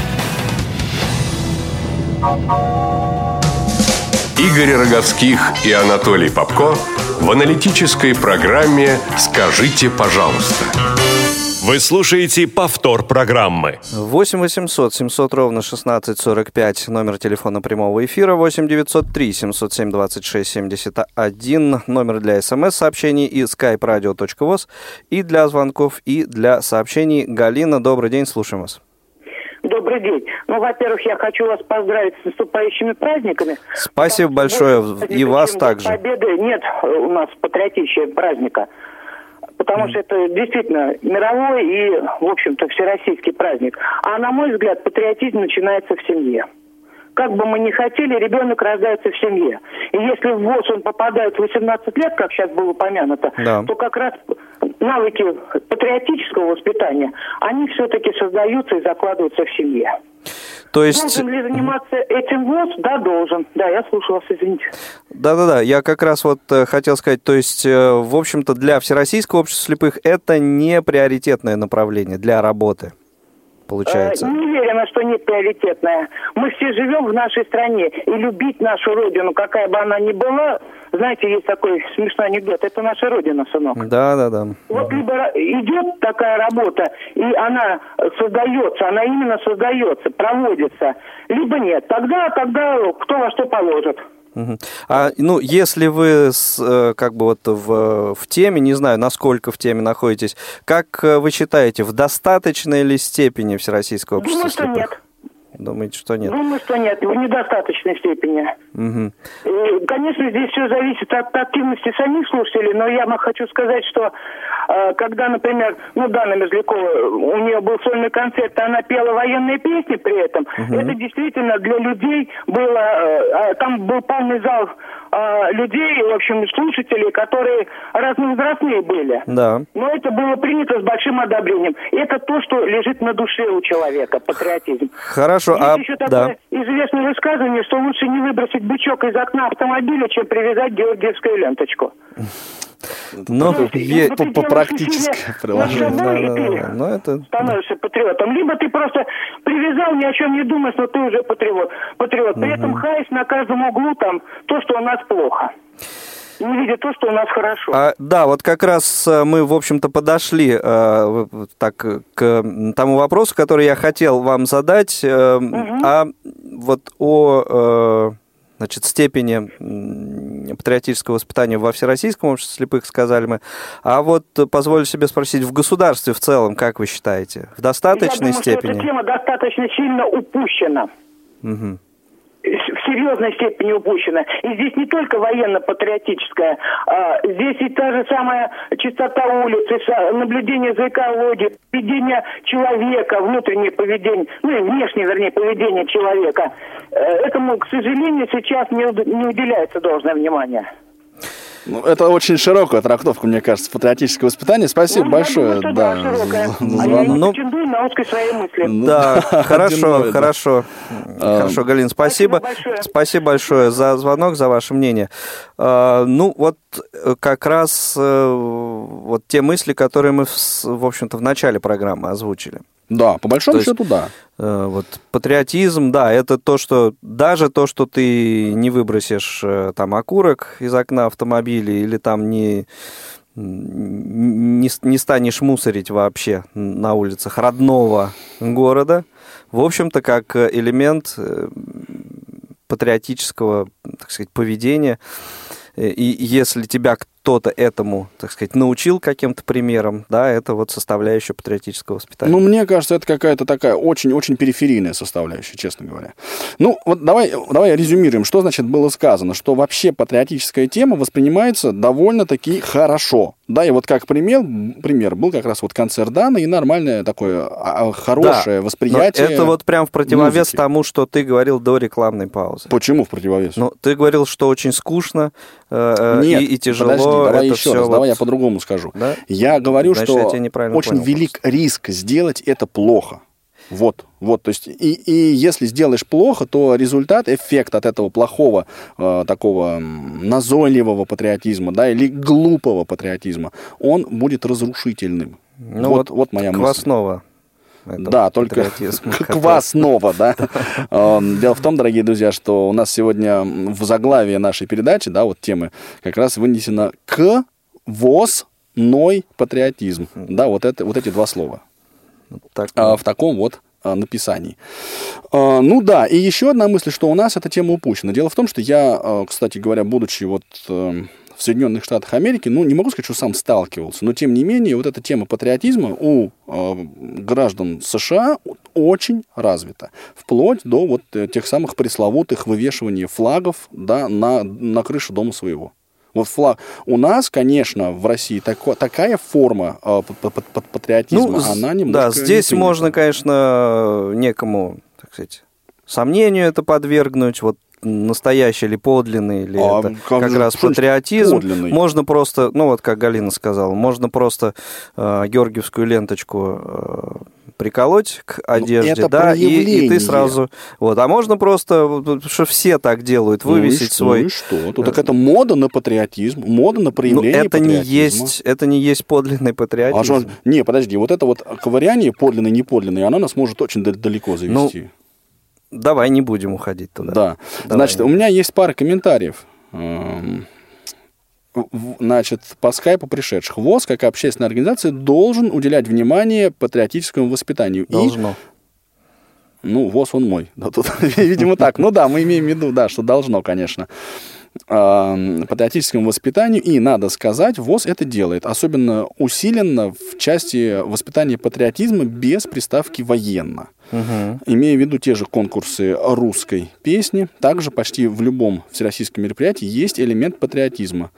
Игорь Роговских и Анатолий Попко в аналитической программе «Скажите, пожалуйста». Вы слушаете повтор программы. 8 800 700 ровно 1645, номер телефона прямого эфира, 8 903 707 26 71, номер для смс-сообщений и skype-radio.voz, и для звонков, и для сообщений. Галина, добрый день, слушаем вас. Добрый день. Ну, во-первых, я хочу вас поздравить с наступающими праздниками. Спасибо Потому большое, и вас также. Победы нет у нас патриотичного праздника. Потому что это действительно мировой и, в общем-то, всероссийский праздник. А на мой взгляд, патриотизм начинается в семье. Как бы мы ни хотели, ребенок рождается в семье. И если в ВОЗ он попадает в 18 лет, как сейчас было упомянуто, Да. то как раз навыки патриотического воспитания, они все-таки создаются и закладываются в семье. То есть, Должен ли заниматься этим ВОЗ? Да, должен. Да, я слушаю вас, извините. да-да-да, я как раз вот э, хотел сказать, то есть, э, в общем-то, для Всероссийского общества слепых это не приоритетное направление для работы. Получается? Э, Не уверена, что не приоритетная. Мы все живем в нашей стране, и любить нашу родину, какая бы она ни была, знаете, есть такой смешной анекдот, это наша родина, сынок. Да, да, да. Вот либо идет такая работа, и она создается, она именно создается, проводится, либо нет. Тогда, тогда кто во что положит. А, ну, если вы с, э, как бы вот в, в теме, не знаю, насколько в теме находитесь, как э, вы считаете, в достаточной ли степени Всероссийского общества Думаю, что нет. Думаете, что нет? Думаю, что нет, в недостаточной степени. И, Конечно, здесь все зависит от активности самих слушателей, но я хочу сказать, что э, когда, например, ну, Дана Мерзлякова, у нее был сольный концерт, она пела военные песни при этом, это действительно для людей было, э, а там был полный зал э, людей, в общем, слушателей, которые разновозрастные были. Да. Но это было принято с большим одобрением. Это то, что лежит на душе у человека, патриотизм. Хорошо, Есть а еще да. такое известное высказывание, что лучше не выбросить бычок из окна автомобиля, чем привязать георгиевскую ленточку. Ну, То есть, по- по делаешь практическое усилия приложение. над собой, Да, да, и ты да, да. Ну, это- становишься патриотом. Либо ты просто привязал, ни о чем не думаешь, но ты уже патриот. патриот. При этом хаешь на каждом углу там то, что у нас плохо. Не видя то, что у нас хорошо. А, да, вот как раз э, мы, в общем-то, подошли э, так к тому вопросу, который я хотел вам задать, э, а вот о э, значит, степени патриотического воспитания во Всероссийском обществе слепых, сказали мы. А вот позволю себе спросить, в государстве в целом, как вы считаете, в достаточной Я думаю, что степени? эта тема достаточно сильно упущена. Мгм. В серьезной степени упущена. И здесь не только военно-патриотическая, а здесь и та же самая чистота улиц, наблюдение за экологией, поведение человека, внутреннее поведение, ну и внешнее, вернее, поведение человека. Э, Этому, к сожалению, сейчас не уделяется должное внимание. Ну, это очень широкая трактовка, мне кажется, патриотическое воспитание. Спасибо Ну, большое. думаю, да, да, широкая. А я не Ну, претендую на узкой своей мысли. Ну, Да, хорошо, хорошо. Хорошо, Галин, спасибо. Спасибо большое. За звонок, за ваше мнение. А, Ну, вот э, как раз э, вот те мысли, которые мы, в общем-то, в начале программы озвучили. Да, по большому То есть- счету, да. Э, Вот патриотизм, да, это то, что даже то, что ты не выбросишь э, там окурок из окна автомобиля или там не не, не станешь мусорить вообще на улицах родного города, в общем-то, как элемент э, патриотического, так сказать, поведения. Э, И если тебя кто-то этому, так сказать, научил каким-то примером, да, это вот составляющая патриотического воспитания. Ну, мне кажется, это какая-то такая очень-очень периферийная составляющая, честно говоря. Ну, вот давай, давай резюмируем, что значит было сказано, что вообще патриотическая тема воспринимается довольно-таки хорошо. Да, и вот как пример, пример был как раз вот концерт Дана и нормальное такое а, а, хорошее Да, восприятие. Это вот прям в противовес музыки. тому, что ты говорил до рекламной паузы. Почему в противовес? Ну, ты говорил, что очень скучно э, э, Нет, и, и тяжело. подожди, давай это еще раз, вот- давай я по-другому скажу. Да? Я говорю, Значит, я что неправильно очень понял велик риск сделать это плохо. Вот, вот, то есть, и, и если сделаешь плохо, то результат, эффект от этого плохого, э, такого назойливого патриотизма, да, или глупого патриотизма, он будет разрушительным. Ну, вот, вот моя мысль. Квасного. Да, только кваснова, да. Эм, Дело в том, дорогие друзья, что у нас сегодня в заглавии нашей передачи, да, вот темы, как раз вынесено к ной патриотизм. Да, вот, это, вот эти два слова. Так, А, в таком вот а, написании. А, Ну да, и еще одна мысль, что у нас эта тема упущена. Дело в том, что я, кстати говоря, будучи вот э, в Соединенных Штатах Америки, ну, не могу сказать, что сам сталкивался, но тем не менее, вот эта тема патриотизма у э, граждан США очень развита. Вплоть до вот э, тех самых пресловутых вывешивания флагов да, на, на крышу дома своего. Вот флаг. У нас, конечно, в России тако- такая форма э, п- п- п- патриотизма, Ну, она немножко да, не здесь принята. можно, конечно, некому, так сказать, сомнению это подвергнуть, вот настоящий или подлинный, или А это как как, раз патриотизм. подлинный? Можно просто, ну вот как Галина сказала, можно просто э, георгиевскую ленточку э, приколоть к одежде, это да, и, и ты сразу... Вот, а можно просто, что все так делают, Ну вывесить что, свой... Ну и что? Ну, так это мода на патриотизм, мода на Ну, проявление это не патриотизма. есть, это не есть подлинный А патриотизм. что- не, подожди, вот это вот ковыряние подлинное, неподлинное, оно нас может очень да- далеко завести. Давай не будем уходить туда. Да. Давай. Значит, у меня есть пара комментариев. Эм, Значит, по скайпу пришедших. ВОЗ, как общественная организация, должен уделять внимание патриотическому воспитанию. И, Должно. ну, ВОЗ он мой. Да, тут, видимо, так. Ну да, мы имеем в виду, да, что должно, конечно. Эм, Патриотическому воспитанию. И, надо сказать, ВОЗ это делает. Особенно усиленно в части воспитания патриотизма без приставки «военно». Имея в виду те же конкурсы русской песни, также почти в любом всероссийском мероприятии есть элемент патриотизма.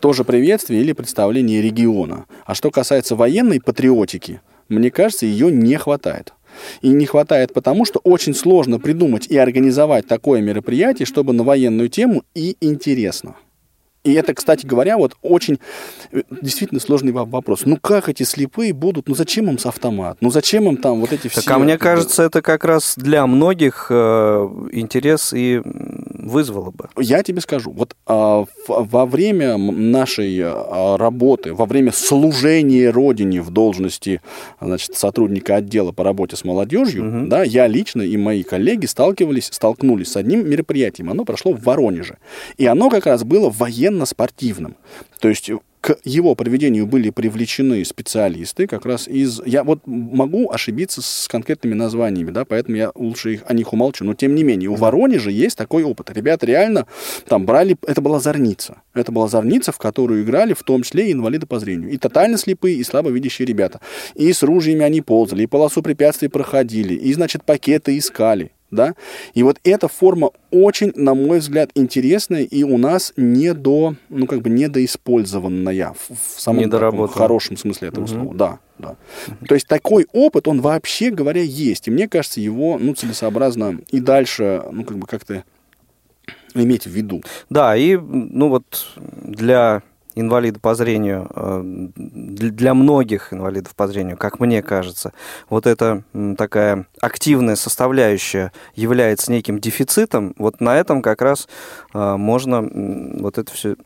Тоже приветствие или представление региона. А что касается военной патриотики, мне кажется, ее не хватает. И не хватает потому, что очень сложно придумать и организовать такое мероприятие, чтобы на военную тему и интересно. И это, кстати говоря, вот очень э, действительно сложный во- вопрос. Ну как эти слепые будут? Ну зачем им с автомат? Ну зачем им там вот эти все... Так, а мне кажется, это как раз для многих э, интерес и вызвало бы. Я тебе скажу, вот а, в- во время нашей а, работы, во время служения Родине в должности значит, сотрудника отдела по работе с молодежью, да, я лично и мои коллеги сталкивались, столкнулись с одним мероприятием. Оно прошло в Воронеже. И оно как раз было военно-спортивным. То есть к его проведению были привлечены специалисты как раз из... Я вот могу ошибиться с конкретными названиями, да, поэтому я лучше их, о них умолчу. Но тем не менее, у Воронежа есть такой опыт. Ребята реально там брали... Это была зорница. Это была зорница, в которую играли в том числе и инвалиды по зрению. И тотально слепые, и слабовидящие ребята. И с ружьями они ползали, и полосу препятствий проходили, и, значит, пакеты искали да, и вот эта форма очень, на мой взгляд, интересная и у нас не до, ну, как бы недоиспользованная в, в самом таком хорошем смысле этого слова, да, да. То есть такой опыт, он вообще говоря есть, и мне кажется, его, ну, целесообразно и дальше, ну, как бы как-то иметь в виду. Да, и ну вот для инвалида по зрению, э, для многих инвалидов по зрению, как мне кажется, вот эта такая активная составляющая является неким дефицитом, вот на этом как раз э, можно вот это все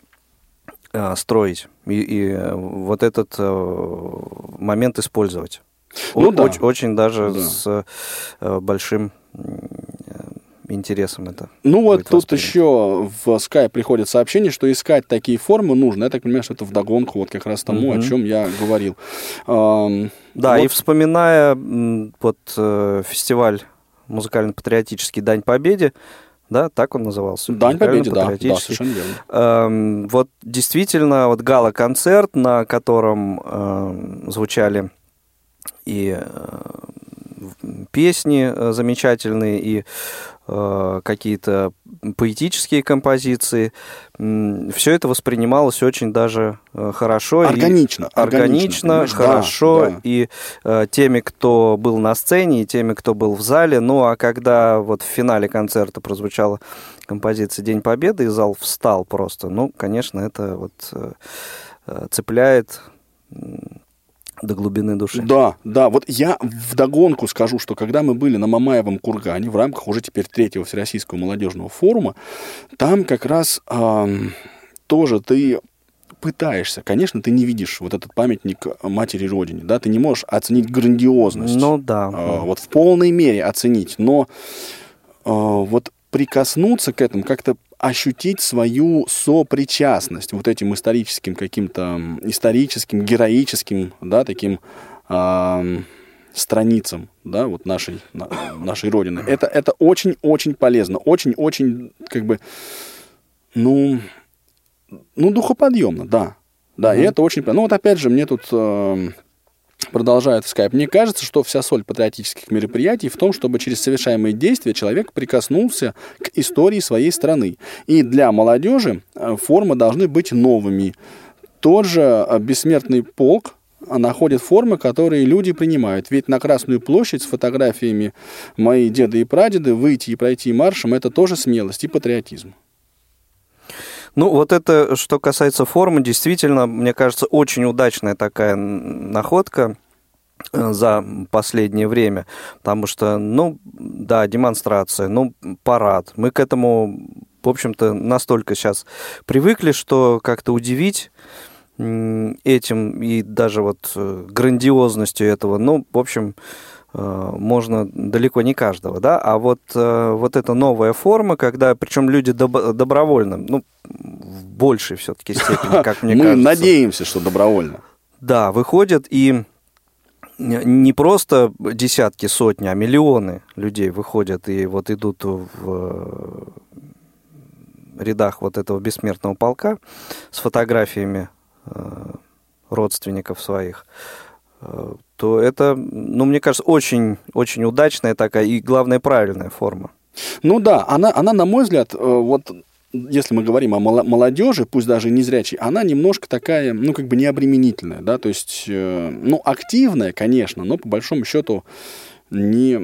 строить и, и, э, вот этот э, момент использовать. Ну О- да. оч- очень даже Да. с э, большим интересом это. Ну вот тут воспринято. еще в Skype приходит сообщение, что искать такие формы нужно. Я так понимаю, что это вдогонку вот как раз тому, о Мгм. чем я говорил. Да, вот и вспоминая вот э, фестиваль музыкально-патриотический «Дань Победе», да, так он назывался? Дань победе, да, да, совершенно верно. Эм, вот действительно, вот гала-концерт, на котором звучали и э, песни э, замечательные, и какие-то поэтические композиции. Все это воспринималось очень даже э, хорошо. и- Органично, органично, понимаешь? Да, хорошо, да. и э, теми, кто был на сцене, и теми, кто был в зале. Ну, а когда вот в финале концерта прозвучала композиция «День Победы», и зал встал просто, ну, конечно, это вот э, э, цепляет до глубины души. Да, да, вот я вдогонку скажу, что когда мы были на Мамаевом кургане в рамках уже теперь третьего Всероссийского молодежного форума, там как раз ам, тоже ты пытаешься, конечно, ты не видишь вот этот памятник матери Родине, да, ты не можешь оценить грандиозность. Ну да. а, вот в полной мере оценить, но а, вот прикоснуться к этому, как-то ощутить свою сопричастность вот этим историческим каким-то историческим, героическим, да, таким ам, страницам, да, вот нашей, на- нашей Родины. Это, это очень-очень полезно, очень-очень, как бы, ну, ну, духоподъемно, да. Да, и это очень... Ну, вот опять же, мне тут эм, продолжает в скайп. Мне кажется, что вся соль патриотических мероприятий в том, чтобы через совершаемые действия человек прикоснулся к истории своей страны. И для молодежи э, формы должны быть новыми. Тот же э, бессмертный полк находит формы, которые люди принимают. Ведь на Красную площадь с фотографиями мои деды и прадеды выйти и пройти маршем – это тоже смелость и патриотизм. Ну, вот это, что касается формы, действительно, мне кажется, очень удачная такая находка э, за последнее время, потому что, ну, да, демонстрация, ну, парад. Мы к этому, в общем-то, настолько сейчас привыкли, что как-то удивить этим и даже вот э, грандиозностью этого, ну, в общем, можно далеко не каждого, да, а вот, э, вот эта новая форма, когда, причем люди доб- добровольно, ну, в большей все-таки степени, как мне кажется. Мы надеемся, что добровольно. Да, выходят и не просто десятки, сотни, а миллионы людей выходят и вот идут в рядах вот этого бессмертного полка с фотографиями э, родственников своих то это, ну, мне кажется, очень, очень удачная такая и, главное, правильная форма. Ну да, она, она на мой взгляд, э, вот если мы говорим о молодежи, пусть даже не зрячей, она немножко такая, ну, как бы необременительная, да, то есть, э, ну, активная, конечно, но по большому счету не,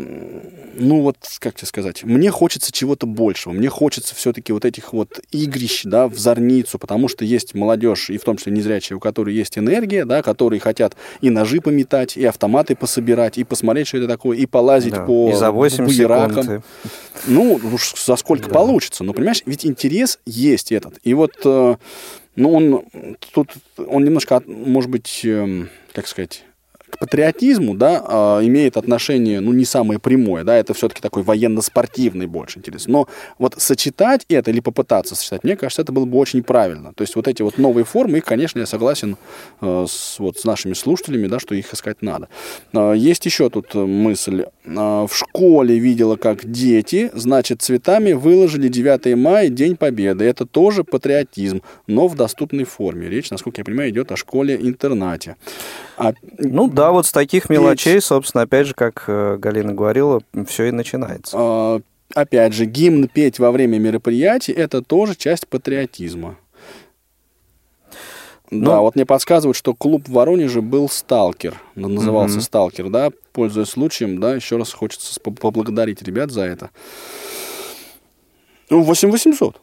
ну вот, как тебе сказать, мне хочется чего-то большего, мне хочется все-таки вот этих вот игрищ, да, в зорницу, потому что есть молодежь, и в том числе незрячие, у которой есть энергия, да, которые хотят и ножи пометать, и автоматы пособирать, и посмотреть, что это такое, и полазить да, по, и за 8 буеракам. Секунд. Ну, уж за сколько да. получится, но, понимаешь, ведь интерес есть этот, и вот, э, ну, он тут, он немножко, может быть, эм, как сказать, к патриотизму, да, э, имеет отношение, ну, не самое прямое, да, это все-таки такой военно-спортивный больше интерес. Но вот сочетать это или попытаться сочетать, мне кажется, это было бы очень правильно. То есть вот эти вот новые формы, их, конечно, я согласен э, с, вот, с нашими слушателями, да, что их искать надо. Э, есть еще тут мысль. Э, в школе видела, как дети, значит, цветами выложили 9 мая, День Победы. Это тоже патриотизм, но в доступной форме. Речь, насколько я понимаю, идет о школе-интернате. А... Ну да, вот с таких мелочей, собственно, опять же, как э, Галина говорила, все и начинается. А, опять же, гимн петь во время мероприятий – это тоже часть патриотизма. Ну, да, вот мне подсказывают, что клуб в Воронеже был «Сталкер», назывался угу. «Сталкер», да, пользуясь случаем, да, еще раз хочется поблагодарить ребят за это. Ну, 8800.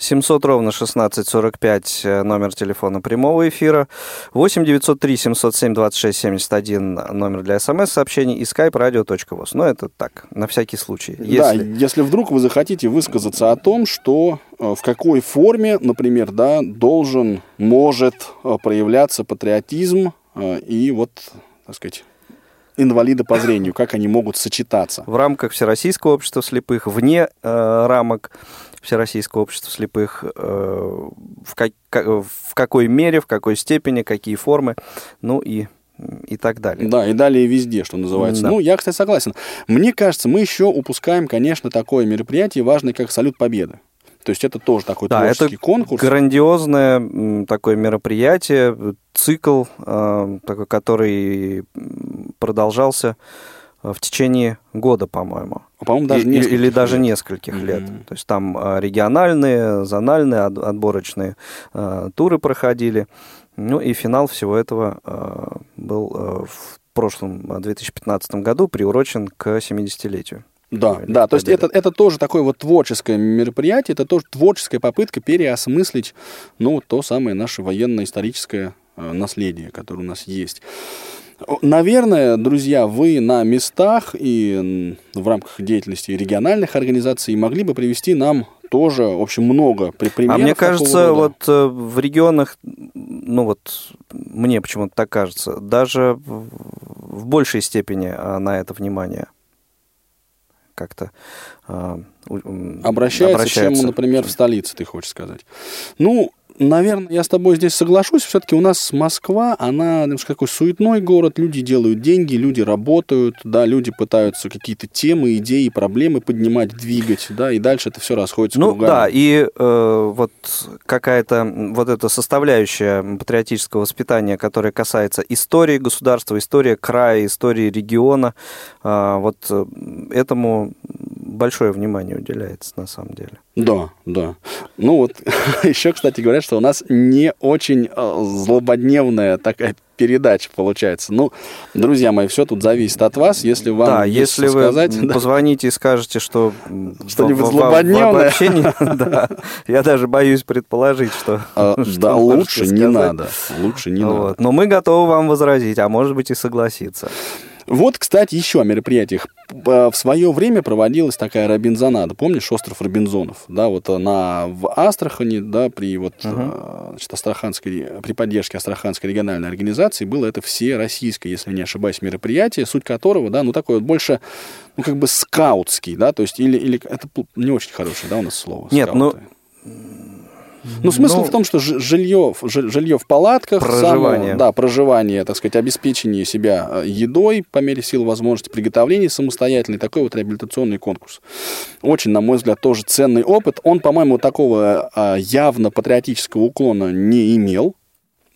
700 ровно 1645 э, номер телефона прямого эфира, 8 903 707 26 71 номер для смс-сообщений и skype radio.voz. Но это так, на всякий случай. Если... Да, если вдруг вы захотите высказаться о том, что э, в какой форме, например, да, должен, может э, проявляться патриотизм и вот, так сказать, инвалиды по зрению, как они могут сочетаться. В рамках Всероссийского общества слепых, вне э, рамок Всероссийского общества слепых, э, в, как, в какой мере, в какой степени, какие формы, ну и и так далее. Да, и далее везде, что называется. Да. Ну, я, кстати, согласен. Мне кажется, мы еще упускаем, конечно, такое мероприятие важное, как Салют Победы. То есть это тоже такой да, творческий это конкурс. грандиозное такое мероприятие, цикл, э, такой, который продолжался в течение года, по-моему. А, по-моему, даже Или лет. даже нескольких mm-hmm. лет. То есть там а, региональные, зональные, отборочные э, туры проходили. Ну и финал всего этого э, был э, в прошлом 2015 году приурочен к 70-летию. Да, да, то есть это, это тоже такое вот творческое мероприятие, это тоже творческая попытка переосмыслить, ну, то самое наше военно-историческое наследие, которое у нас есть. Наверное, друзья, вы на местах и в рамках деятельности региональных организаций могли бы привести нам тоже, в общем, много примеров. А мне кажется, вот э, в регионах, ну вот, мне почему-то так кажется, даже в большей степени а, на это внимание как-то э, обращается, обращается, чем, например, в столице, ты хочешь сказать. Ну, наверное, я с тобой здесь соглашусь. Все-таки у нас Москва, она немножко такой суетной город. Люди делают деньги, люди работают, да, люди пытаются какие-то темы, идеи, проблемы поднимать, двигать, да, и дальше это все расходится ну, кругами. да, и э, вот какая-то вот эта составляющая патриотического воспитания, которая касается истории государства, истории края, истории региона, э, вот этому большое внимание уделяется на самом деле. Да, да. Ну вот, еще, кстати, говорят, что у нас не очень э, злободневная такая передача получается. Ну, друзья мои, все тут зависит от вас. Если вам да, если вы сказать, да. позвоните и скажете, что Что-нибудь злободневное. вообще не- да, я даже боюсь предположить, что, А, что да, лучше не сказать. надо. Лучше не надо. Но мы готовы вам возразить, а может быть и согласиться. Вот, кстати, еще о мероприятиях. П- В свое время проводилась такая Робинзонада. Помнишь остров Робинзонов? Да, вот э, на, в Астрахани, да, при вот, э, значит, Астраханской, при поддержке Астраханской региональной организации было это все российское, если не ошибаюсь, мероприятие, суть которого, да, ну, такое вот больше, ну, как бы скаутский, да, то есть, или, или это не очень хорошее, да, у нас слово? Нет, ну, скауты. Ну, смысл ну, в том, что жилье, жилье в палатках, Проживание. само- да, проживание, так сказать, обеспечение себя э, едой по мере сил возможности, приготовление самостоятельный, такой вот реабилитационный конкурс. Очень, на мой взгляд, тоже ценный опыт. Он, по-моему, такого э, явно патриотического уклона не имел.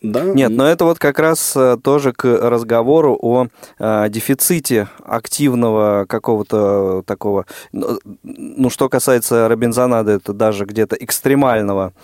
Да? Нет, но это вот как раз э, тоже к разговору о э, дефиците активного какого-то такого, ну, ну, что касается Робинзонады, это даже где-то экстремального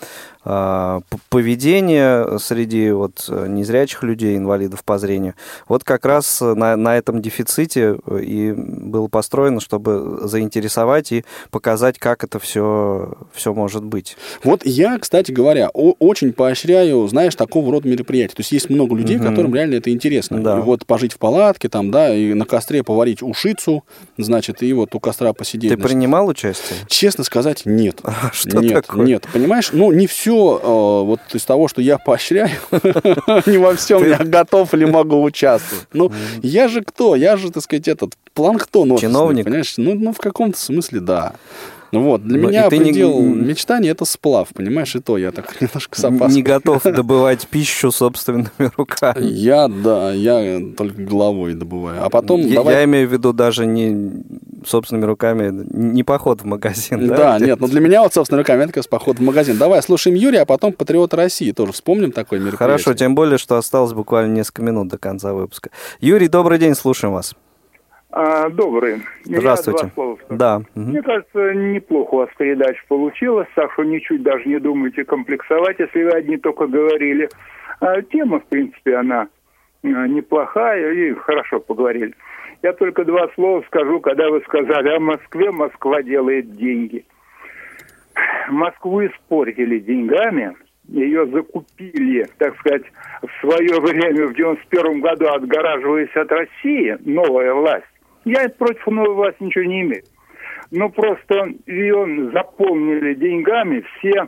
поведения среди вот э, незрячих людей, инвалидов по зрению. Вот как раз на, на этом дефиците и было построено, чтобы заинтересовать и показать, как это все, все может быть. Вот я, кстати говоря, очень поощряю, знаешь, такого рода мероприятия. То есть есть много людей, Мгм. которым реально это интересно. Да. И вот пожить в палатке, там, да, и на костре поварить ушицу, значит, и вот у костра посидеть. Ты значит. принимал участие? Честно сказать, нет. А что нет, такое? нет, понимаешь, ну не все вот из того, что я поощряю, не во всем я готов или могу участвовать. Ну, я же кто? Я же, так сказать, этот планктон Чиновник? понимаешь? Ну, ну, в каком-то смысле, да. Ну вот, для Ну, меня и ты не- предел мечтаний это сплав, понимаешь, и то я так немножко с опаской. Не готов добывать пищу собственными руками. Я, да, я только головой добываю. А потом я, давай... я имею в виду даже не собственными руками, не поход в магазин. Да, Где- нет, ну для меня вот, собственно, руками это как раз поход в магазин. Давай слушаем Юрия, а потом Патриот России тоже вспомним такое мероприятие. Хорошо, тем более, что осталось буквально несколько минут до конца выпуска. Юрий, добрый день, слушаем вас. А, добрый. Я Здравствуйте. два слова. Да. Мне кажется, неплохо у вас передача получилась, так что ничуть даже не думайте комплексовать, если вы одни только говорили. А тема, в принципе, она а, неплохая и хорошо поговорили. Я только два слова скажу, когда вы сказали о Москве, Москва делает деньги. Москву испортили деньгами, ее закупили, так сказать, в свое время, в 91 году, отгораживаясь от России, новая власть. Я против новой власти ничего не имею. Но просто ее заполнили деньгами, все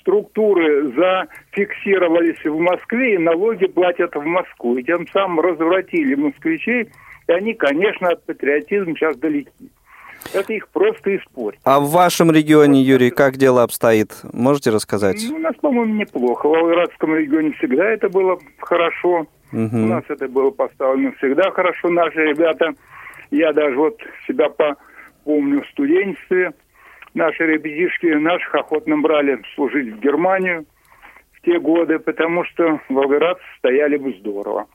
структуры зафиксировались в Москве, и налоги платят в Москву. И тем самым развратили москвичей, и они, конечно, от патриотизма сейчас далеки. Это их просто испортит. А в вашем регионе, Юрий, как дело обстоит? Можете рассказать? Ну, у нас, по-моему, неплохо. В Волгоградском регионе всегда это было хорошо. Мгм. У нас это было поставлено всегда хорошо. Наши ребята, я даже вот себя по- помню в студенчестве, наши ребятишки наших охотно брали служить в Германию в те годы, потому что волгоградцы стояли бы здорово.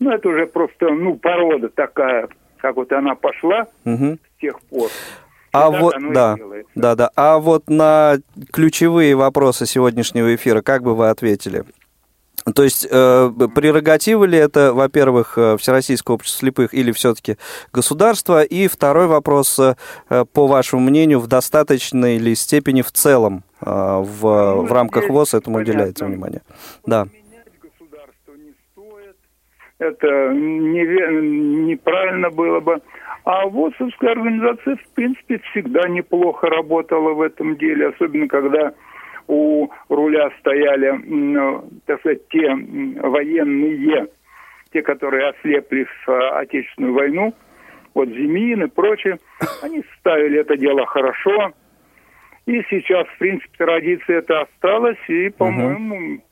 Ну, это уже просто, ну, порода такая, как вот она пошла Мгм. с тех пор. А вот, да, да, да. А вот на ключевые вопросы сегодняшнего эфира, как бы вы ответили? То есть э, прерогатива ли это, во-первых, э, Всероссийское общество слепых или все-таки государство? И второй вопрос, э, по вашему мнению, в достаточной ли степени в целом э, в, Ну, в рамках ВОЗ этому понятно. уделяется внимание? Да. Менять государство не стоит. Это неве- неправильно было бы. А ВОСовская организация, в принципе, всегда неплохо работала в этом деле, особенно когда у руля стояли, м, так сказать, те военные, те, которые ослепли в а, Отечественную войну, вот Зимин и прочее, они ставили это дело хорошо. И сейчас, в принципе, традиция это осталась, и, по-моему,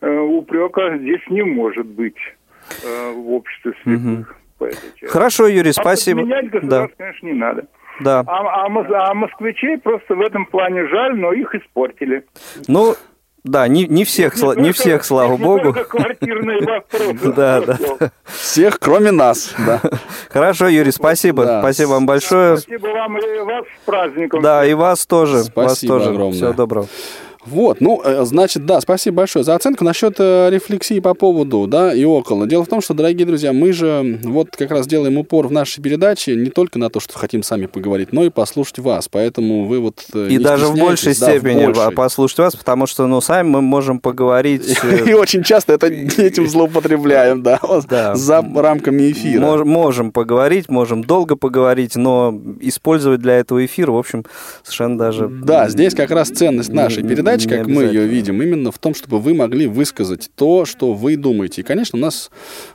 э, упрека здесь не может быть э, в обществе слепых. по этой части. Хорошо, Юрий, А спасибо. менять Да, государство, конечно, не надо. Да. А, а а москвичей просто в этом плане жаль, но их испортили. Ну, Да, не, не всех, сла- не всех, слава богу. только квартирные вопросы. Да, да. Всех, кроме нас. Да. Хорошо, Юрий, спасибо. Да. Спасибо вам большое. Спасибо вам и вас с праздником. Да, и вас тоже. вас Спасибо тоже. огромное. Всего доброго. Вот, ну, э, значит, да, спасибо большое за оценку. Насчет э, рефлексии по поводу, да, и около. Дело в том, что, дорогие друзья, мы же вот как раз делаем упор в нашей передаче не только на то, что хотим сами поговорить, но и послушать вас. Поэтому вы вот э, И даже в большей да, в степени большей. послушать вас, потому что, ну, сами мы можем поговорить И очень часто это этим злоупотребляем, да, за рамками эфира. Мож- можем поговорить, можем долго поговорить, но использовать для этого эфир, в общем, совершенно даже... Да, здесь как раз ценность нашей передачи, не как мы ее видим, именно в том, чтобы вы могли высказать то, что вы думаете. И, конечно, у нас,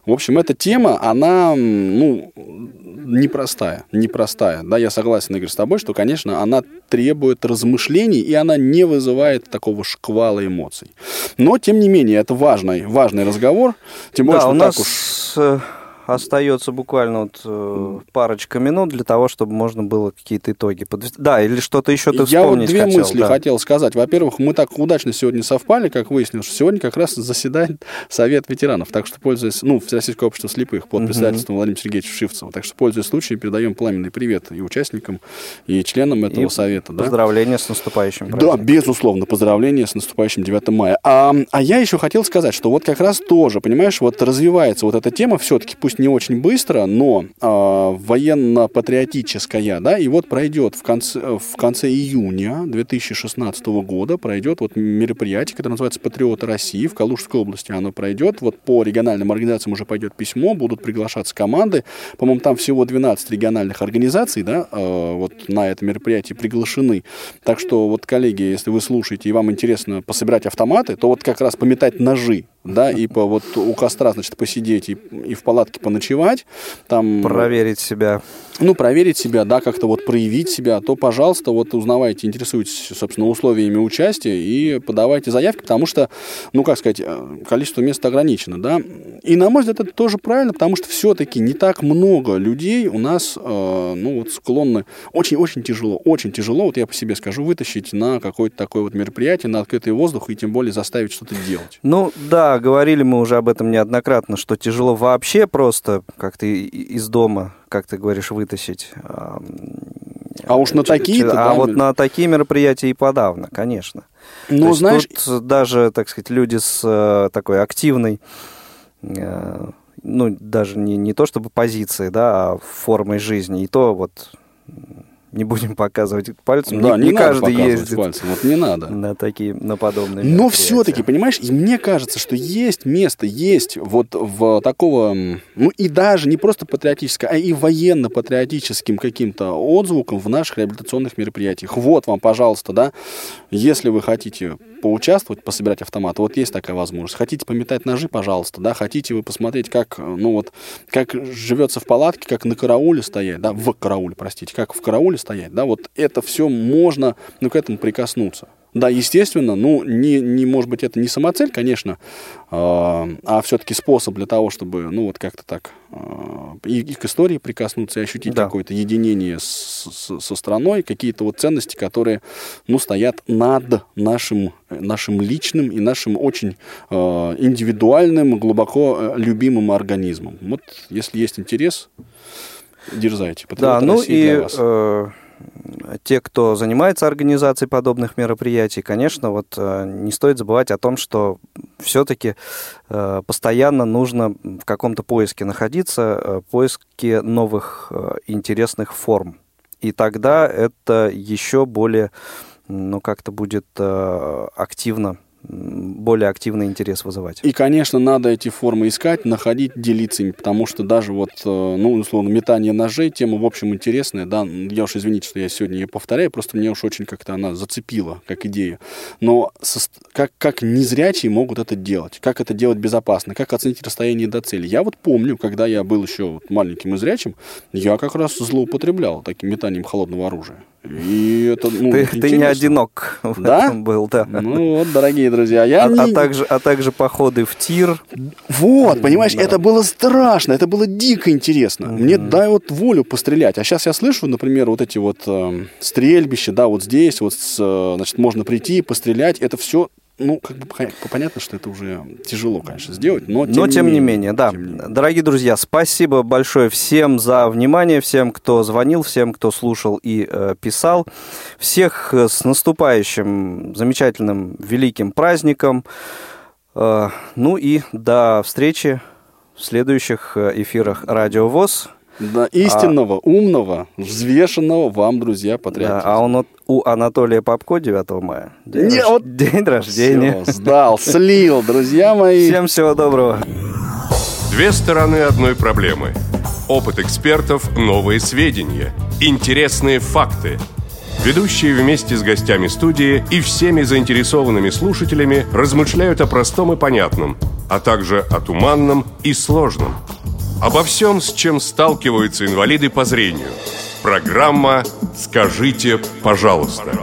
в общем, эта тема, она, ну, непростая, непростая. Да, я согласен, Игорь, с тобой, что, конечно, она требует размышлений, и она не вызывает такого шквала эмоций. Но, тем не менее, это важный, важный разговор. Тем более, Да, что у так нас уж... остается буквально вот э, парочка минут для того, чтобы можно было какие-то итоги подвести. Да, или что-то еще ты Я вот вспомнить две хотел, мысли да. хотел сказать. Во-первых, мы так удачно сегодня совпали, как выяснилось, что сегодня как раз заседает Совет ветеранов. Так что, пользуясь, ну, Всероссийское общество слепых под председательством Владимира Сергеевича Шивцева. Так что, пользуясь случаем, передаем пламенный привет и участникам, и членам этого И совета. Да? Поздравления с наступающим Да, праздником. безусловно, поздравления с наступающим 9 мая. А, а я еще хотел сказать, что вот как раз тоже, понимаешь, вот развивается вот эта тема все-таки, пусть не очень быстро, но а, военно-патриотическая, да, и вот пройдет в конце, в конце июня 2016 года, пройдет вот мероприятие, которое называется «Патриоты России» в Калужской области. Оно пройдет, вот по региональным организациям уже пойдет письмо, будут приглашаться команды. По-моему, там всего 12 региональных организаций, да, э, вот на это мероприятие приглашены. Так что вот, коллеги, если вы слушаете и вам интересно пособирать автоматы, то вот как раз пометать ножи, да, и по вот у костра, значит, посидеть и, и в палатке поночевать, там... Проверить себя. Ну, проверить себя, да, как-то вот проявить себя, то, пожалуйста, вот узнавайте, интересуйтесь, собственно, условиями участия и подавайте заявки, потому что, ну, как сказать, э, количество мест ограничено, да. И, на мой взгляд, это тоже правильно, потому что все-таки не так много людей у нас, э, ну, вот склонны, очень-очень тяжело, очень тяжело, вот я по себе скажу, вытащить на какое-то такое вот мероприятие, на открытый воздух и тем более заставить что-то делать. Ну да, говорили мы уже об этом неоднократно, что тяжело вообще просто как-то и- и- из дома, как ты говоришь, вытащить. А уж на такие-то, А да, вот на такие мероприятия и подавно, конечно. Ну, знаешь, тут даже, так сказать, люди с э, такой активной, э, ну, даже не, не то чтобы позицией, да, а формой жизни, и то вот не будем показывать пальцем, да, не, не, не каждый ездит пальцем, вот не надо. на такие, на подобные Но все-таки, понимаешь, и мне кажется, что есть место, есть вот в такого, ну и даже не просто патриотическое, а и военно-патриотическим каким-то отзвуком в наших реабилитационных мероприятиях. Вот вам, пожалуйста, да, если вы хотите поучаствовать, пособирать автоматы, вот есть такая возможность. Хотите пометать ножи, пожалуйста, да, хотите вы посмотреть, как, э, ну вот, как живется в палатке, как на карауле стоять, да, в карауле, простите, как в карауле стоять, да, вот это все можно, ну, к этому прикоснуться. Да, естественно, ну, не, не, может быть, это не самоцель, конечно, а, а все-таки способ для того, чтобы, ну, вот как-то так а, и, и к истории прикоснуться, и ощутить Да. какое-то единение с- с- со страной, какие-то вот ценности, которые, ну, стоят над нашим, нашим личным и нашим очень а, индивидуальным, глубоко э, любимым организмом. Вот, если есть интерес, дерзайте. Да, ну России и для вас. э, те, кто занимается организацией подобных мероприятий, конечно, вот э, не стоит забывать о том, что все-таки постоянно нужно в каком-то поиске находиться, э, поиске новых э, интересных форм. И тогда это еще более, ну, как-то будет э, активно, более активный интерес вызывать. И, конечно, надо эти формы искать, находить, делиться ими, потому что даже вот, э, ну, условно, метание ножей, тема, в общем, интересная, да, я уж извините, что я сегодня ее повторяю, просто мне уж очень как-то она зацепила, как идея. Но со- как, как незрячие могут это делать, как это делать безопасно, как оценить расстояние до цели. Я вот помню, когда я был еще маленьким и зрячим, я как раз злоупотреблял таким метанием холодного оружия. И это, ну, ты, ты не одинок в Да? этом был, да. Ну вот, дорогие друзья, я а, а не- также, а также походы в тир. Вот, понимаешь, это было страшно, это было дико интересно. Мне дай вот волю пострелять. А сейчас я слышу, например, вот эти вот эм, стрельбища, да, вот здесь, вот, с, э, значит, можно прийти, пострелять. Это все ну, как бы понятно, что это уже тяжело, конечно, сделать, но тем, но, не, тем менее, не менее, да. Тем не менее. Дорогие друзья, спасибо большое всем за внимание, всем, кто звонил, всем, кто слушал и э, писал. Всех э, с наступающим замечательным великим праздником. Э, ну и до встречи в следующих э, эфирах Радио ВОЗ. Да, истинного, а, умного, взвешенного вам, друзья, патриотизма. Да, а он, у Анатолия Попко 9 мая. День, Не, рож... вот... день рождения. Все, сдал, слил, друзья мои. Всем всего доброго. Две стороны одной проблемы. Опыт экспертов, новые сведения, интересные факты. Ведущие вместе с гостями студии и всеми заинтересованными слушателями размышляют о простом и понятном, а также о туманном и сложном – Обо всем, с чем сталкиваются инвалиды по зрению. Программа «Скажите, пожалуйста».